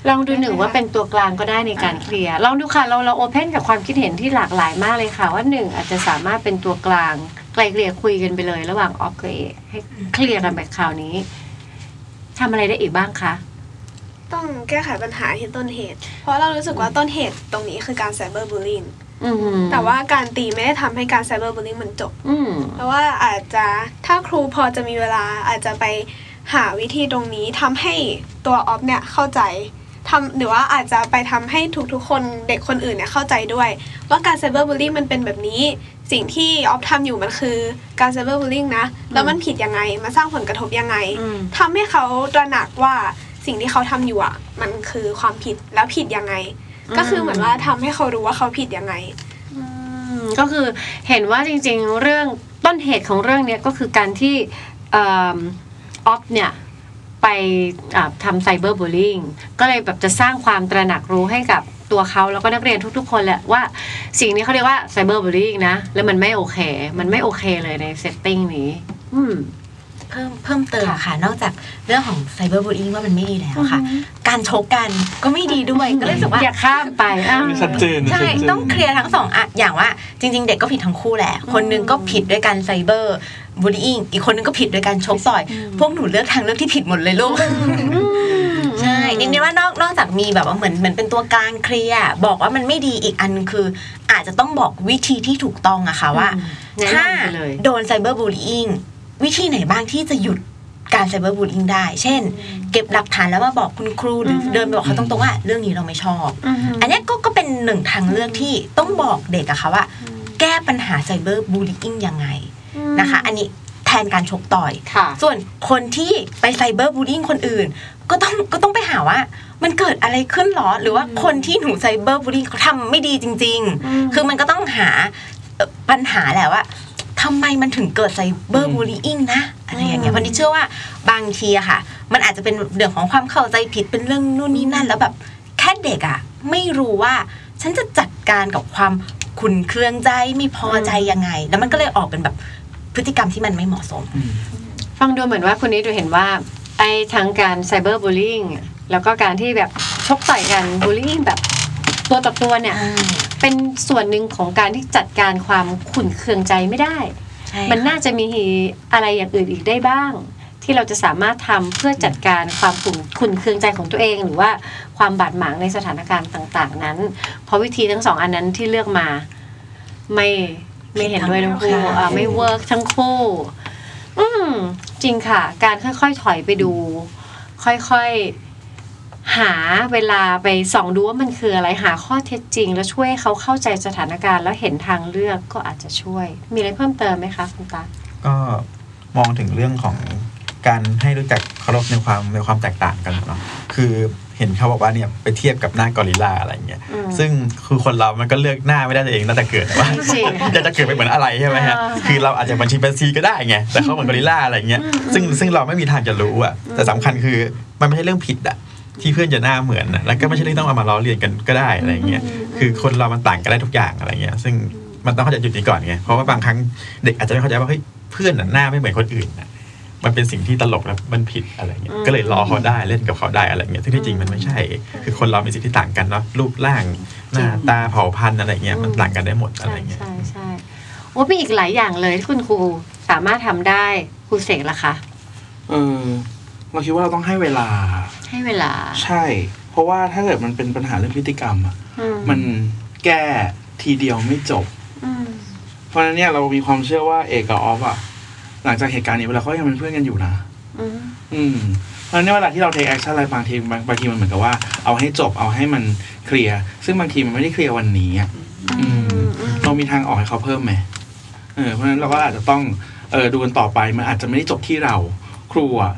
ลองดูหนึ่งว่าเป็นตัวกลางก็ได้ในการเคลียร์ลองดูค่ะเราเราโอเพนกับความคิดเห็นที่หลากหลายมากเลยค่ะ ว่าหนึ่งอาจจะสามารถเป็นตัวกลาง ไกลเกลี่ยคุยกันไปเลย ระหว่างออฟกับเอให้เคลียร์กันไปคราวนี้ทำอะไรได้อีกบ้างคะ ต้องแก้ไขปัญหาที่ต้นเหตุ เพราะเรารู้สึกว่าต้นเหตุตรงนี้คือการไซเบอร์บูลลิงอืมแต่ว่าการตีไม่ได้ทำให้การไซเบอร์บูลลิงมันจบ อืม เพราะว่าอาจจะถ้าครูพอจะมีเวลาอาจจะไปหาวิธีตรงนี้ทำให้ตัวออฟเนี่ยเข้าใจทำหรือว่าอาจจะไปทำให้ทุกๆคนเด็กคนอื่นเนี่ยเข้าใจด้วย ว่าการไซเบอร์บูลลิงมันเป็นแบบนี้ สิ่งที่ออฟทำอยู่มันคือการไซเบอร์บูลลิงนะ แล้วมันผิดยังไงมาสร้างผลกระทบยังไงอืมทำให้เขาตระหนักว่าสิ่งที่เขาทำอยู่อะ มันคือความผิดแล้วผิดยังไง ก็คือเหมือนว่าทำให้เขารู้ว่าเขาผิดยังไงอืมก็คือเห็นว่าจริงๆเรื่องต้นเหตุของเรื่องเนี้ยก็คือการที่เอมออฟเนี่ยไปอ่าทำ cyberbullying ก็เลยแบบจะสร้างความตระหนักรู้ให้กับ ตัวเขาแล้วก็นักเรียนทุก ๆ คนแหละว่าสิ่งนี้เขาเรียกว่าไซเบอร์บูล y ิ n งนะแล้วมันไม่โอเค มันไม่โอเคเลยใน setting นี้ อืมเพิ่มเพิ่มเติมค่ะ นอกจากเรื่องของไซเบอร์บูล y ิ n งว่ามันไม่ดีแล้วค่ะ การชกกันก็ไม่ดีด้วย ก็เลยรู้สึกว่าอย่าข้ามไปอะชัดเจนใช่ชัดเจนต้องเคลียร์ทั้งสองอะอย่างว่าจริง ๆ เด็กก็ผิดทั้งคู่แหละ คนหนึงก็ผิดด้วยการไซเบอร์บูล y ิ n งอีกคนหนึงก็ผิดด้วยการชกต่อย พวกหนูเลือกทางเลือกที่ผิดหมดเลยลูกใช่นิ ดนึงว่านอกนอกจากมีแบบว่าเหมือนเหมือนเป็นตัวกลางเคลียร์บอกว่ามันไม่ดีอีกอันนึงคือ อาจจะต้องบอกวิธีที่ถูกต้องอะค่ะว่าแนะนำถ้าไปเลยโดนไซเบอร์บูล y ิ n งวิธีไหนบ้างที่จะหยุดการไซเบอร์บูล y ิ n งได้ เช่น เก็บหลักฐานแล้วมาบอกคุณครูหรืออเดินไปบอกเขาตรงๆว่าเรื่องนี้เราไม่ชอบ อันเนี้ยก็ก็เป็นหนึ่งทางเลือกที่ต้องบอกเด็กอะค่ะว่า แก้ปัญหาไซเบอร์บูล y ิ n งยังไงนะคะ อันนี้แทนการชกต่อยค่ะส่วนคนที่ไปไซเบอร์บูล y ิ n งคนอื่น ก็ต้องก็ต้องไปหาว่า มันเกิดอะไรขึ้นหรอ หรือว่าคนที่หนูไซเบอร์บูล y ิ n งเขาทำไม่ดีจริง ๆ คือมันก็ต้องหาเอ่อปัญหาแหละว่าทำไมมันถึงเกิดไซเบอร์บูล y ิ n งนะอะไรอย่างเงี้ยวันนี้เชื่อว่าบางทีอะค่ะ มันอาจจะเป็นเรื่องของความเข้าใจผิดเป็นเรื่องนู่นนี่นั่น แล้วแบบแค่เด็กอะไม่รู้ว่าฉันจะจัดการกับความขุนเคืองใจไม่พอใจยังไง แล้วมันก็เลยออกเป็นแบบ พฤติกรรมที่มันไม่เหมาะสม ฟังดูเหมือนว่าคุณนี้ดูเห็นว่าไอ้ทั้งการไซเบอร์บูล y ิ n งแล้วก็การที่แบบชกต่อยกันบูล y ิ n งแบบตัวต่อตัวเนี่ย เป็นส่วนหนึ่งของการที่จัดการความขุ่นเคืองใจไม่ได้ใช่มันน่าจะมีอะไรอย่างอื่นอีกได้บ้าง ที่เราจะสามารถทำเพื่อจัดการความขุ่นขุ่นเคืองใจของตัวเอง หรือว่าความบาดหมางในสถานการณ์ต่าง ๆ นั้น เพราะวิธีทั้งสองอันนั้นที่เลือกมาไม่ ไม่เห็นด้วยทั้งคู่อ่าไม่เวิร์กทั้งคู่ อืมจริงค่ะ การค่อยๆถอยไปดู ค่อยๆหาเวลาไปส่องดูว่ามันคืออะไรหาข้อเท็จจริง แล้วช่วยให้เขาเข้าใจสถานการณ์แล้วเห็นทางเลือกก็อาจจะช่วย มีอะไรเพิ่มเติมไหมคะคุณตาก็มองถึงเรื่องของการให้รู้จักเคารพในความในความแตกต่างกันเนาะคือ เห็นเขาบอกว่าเนี่ยไปเทียบกับหน้ากอริลลาอะไรเงี้ยอืมซึ่งคือคนเรามันก็เลือกหน้าไม่ได้ตัวเองตั้งแต่เกิดว่าจริงอยากจะเกิดไปเหมือนอะไรใช่ไหมฮะอ่าคือเราอาจจะบัญชีเป็นซีก็ได้ไงแต่เขาเหมือนกอริลลาอะไรเงี้ยซึ่งซึ่งเราไม่มีทางจะรู้อะแต่สำคัญคือมันไม่ใช่เรื่องผิดอะที่เพื่อนจะหน้าเหมือนอะแล้วก็ไม่ใช่เรื่องต้องเอามาล้อเลียนกันก็ได้อะไรเงี้ยคือคนเรามันต่างกันได้ทุกอย่างอะไรเงี้ยซึ่งมันต้องเข้าใจจุดนี้ก่อนไงเพราะว่าบางครั้งเด็กอาจจะไม่เข้าใจว่าเฮ้ยเพื่อนน่ะหน้าไม่เหมือนคนอื่นนะ มันเป็นสิ่งที่ตลกแล้วมันผิดอะไรเงี้ยอืมก็เลยล้อเขาได้เล่นกับเขาได้อะไรเงี้ยซึ่งที่จริงมันไม่ใช่ คือคนเรามีสิ่งที่ต่างกันเนาะรูปร่างหน้าตาเผ่าพันธุ์อะไรเงี้ยมันต่างกันได้หมดอะไรใช่เงี้ยใช่ใช่โอ้มีอีกหลายอย่างเลยที่คุณครูสามารถทำได้ครูเสกล่ะคะเออเราคิดว่าเราต้องให้เวลา ให้เวลา ใช่ เพราะว่าถ้าเกิดมันเป็นปัญหาเรื่องพฤติกรรมอะอืมันแก้ทีเดียวไม่จบอืมเพราะฉะนั้นเนี่ยเรามีความเชื่อว่าเอกกับออฟอะ หลังจากเหตุการณ์นี้เวลาเขายังเป็นเพื่อนกันอยู่นะอืมอืมเพราะฉะนั้นเนี่ยเวลาที่เรา take action อะไรบางทีบางบางทีมันเหมือนกับว่า เอาให้จบเอาให้มันเคลียร์ซึ่งบางทีมันไม่ได้เคลียร์วันนี้อะอืมเรามีทางออกให้เขาเพิ่มไหมเออเพราะฉะนั้นเราก็อาจจะต้องเออดูกันต่อไปมันอาจจะไม่ได้จบที่เราครูอะ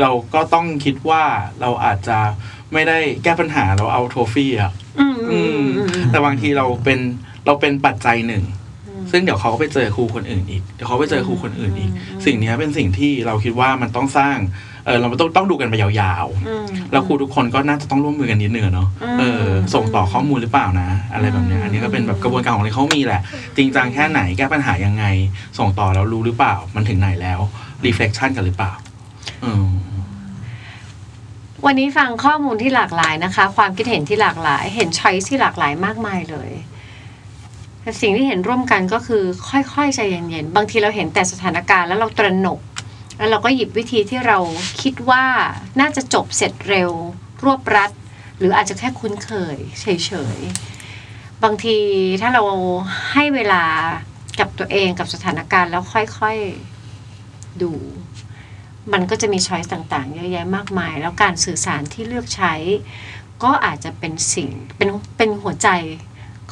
เราก็ต้องคิดว่าเราอาจจะไม่ได้แก้ปัญหาเราเอาโทฟี่อะอืมอือืมมอืมแต่บางทีเราเป็นเราเป็นปัจจัยหนึ่งอืม ซึ่งเดี๋ยวเขาก็ไปเจอครูคนอื่นอีกเดี๋ยวเขาไปเจอครูคนอื่นอีกอืมสิ่งเนี้ยเป็นสิ่งที่เราคิดว่ามันต้องสร้างเออเราต้องต้องดูกันไปยาวอืมๆแล้วครูทุกคนก็น่าจะต้องร่วมมือกันนิดนึงอะเนาะอืมเออส่งต่อข้อมูลหรือเปล่านะ อะไรแบบเนี้ยอันนี้ก็เป็นแบบกระบวนการของที่เขามีแหละ จริงจังแค่ไหนแก้ปัญหายังไง ส่งต่อแล้วรู้หรือเปล่า มันถึงไหนแล้ว reflection กันหรือเปล่าอืมวันนี้ฟังข้อมูลที่หลากหลายนะคะ ความคิดเห็นที่หลากหลาย เห็นช้อยที่หลากหลายมากมายเลย แต่สิ่งที่เห็นร่วมกันก็คือค่อยๆใจเย็นๆ บางทีเราเห็นแต่สถานการณ์แล้วเราตระหนก แล้วเราก็หยิบวิธีที่เราคิดว่าน่าจะจบเสร็จเร็ว รวบรัด หรืออาจจะแค่คุ้นเคยเฉยๆ บางทีถ้าเราให้เวลากับตัวเองกับสถานการณ์แล้วค่อยๆดู มันก็จะมีช้อยส์ต่างๆ เยอะแยะมากมาย แล้วการสื่อสารที่เลือกใช้ ก็อาจจะเป็นสิ่งเป็นเป็นหัวใจ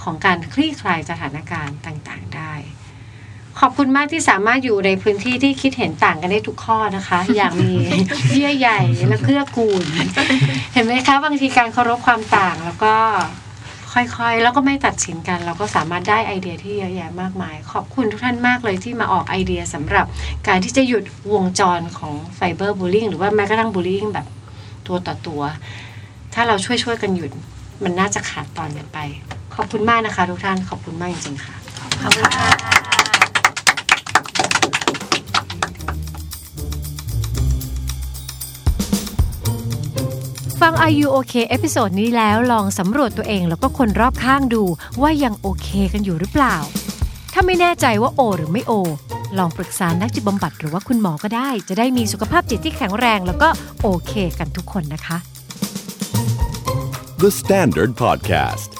ของการคลี่คลายสถานการณ์ต่างๆได้ ขอบคุณมากที่สามารถอยู่ในพื้นที่ที่คิดเห็นต่างกันได้ทุกข้อนะคะ อย่างมีเยื่อใหญ่และเกื้อกูล เห็นไหมคะบางทีการเคารพความต่างแล้วก็ค่อยๆ แล้วก็ไม่ตัดสินกัน เราก็สามารถได้ไอเดียที่เยอะแยะมากมาย ขอบคุณทุกท่านมากเลยที่มาออกไอเดียสำหรับการที่จะหยุดวงจรของไฟเบอร์บูล y ิ n งหรือว่าแม้กระทั่งบูล y ิ n งแบบตัวต่อตัว ถ้าเราช่วยๆกันหยุด มันน่าจะขาดตอนกันไปข อบคุณมากนะคะ ทุกท่านขอบคุณมากจริงๆค่ะ ขอบคุณค่ะฟัง Are You OK episode นี้แล้วลองสำรวจตัวเองแล้วก็คนรอบข้างดูว่ายังโอเคกันอยู่หรือเปล่า ถ้าไม่แน่ใจว่าโอ หรือไม่โอ ลองปรึกษานักจิตบำบัดหรือว่าคุณหมอก็ได้ จะได้มีสุขภาพจิตที่แข็งแรงแล้วก็โอเคกันทุกคนนะคะ The Standard Podcast.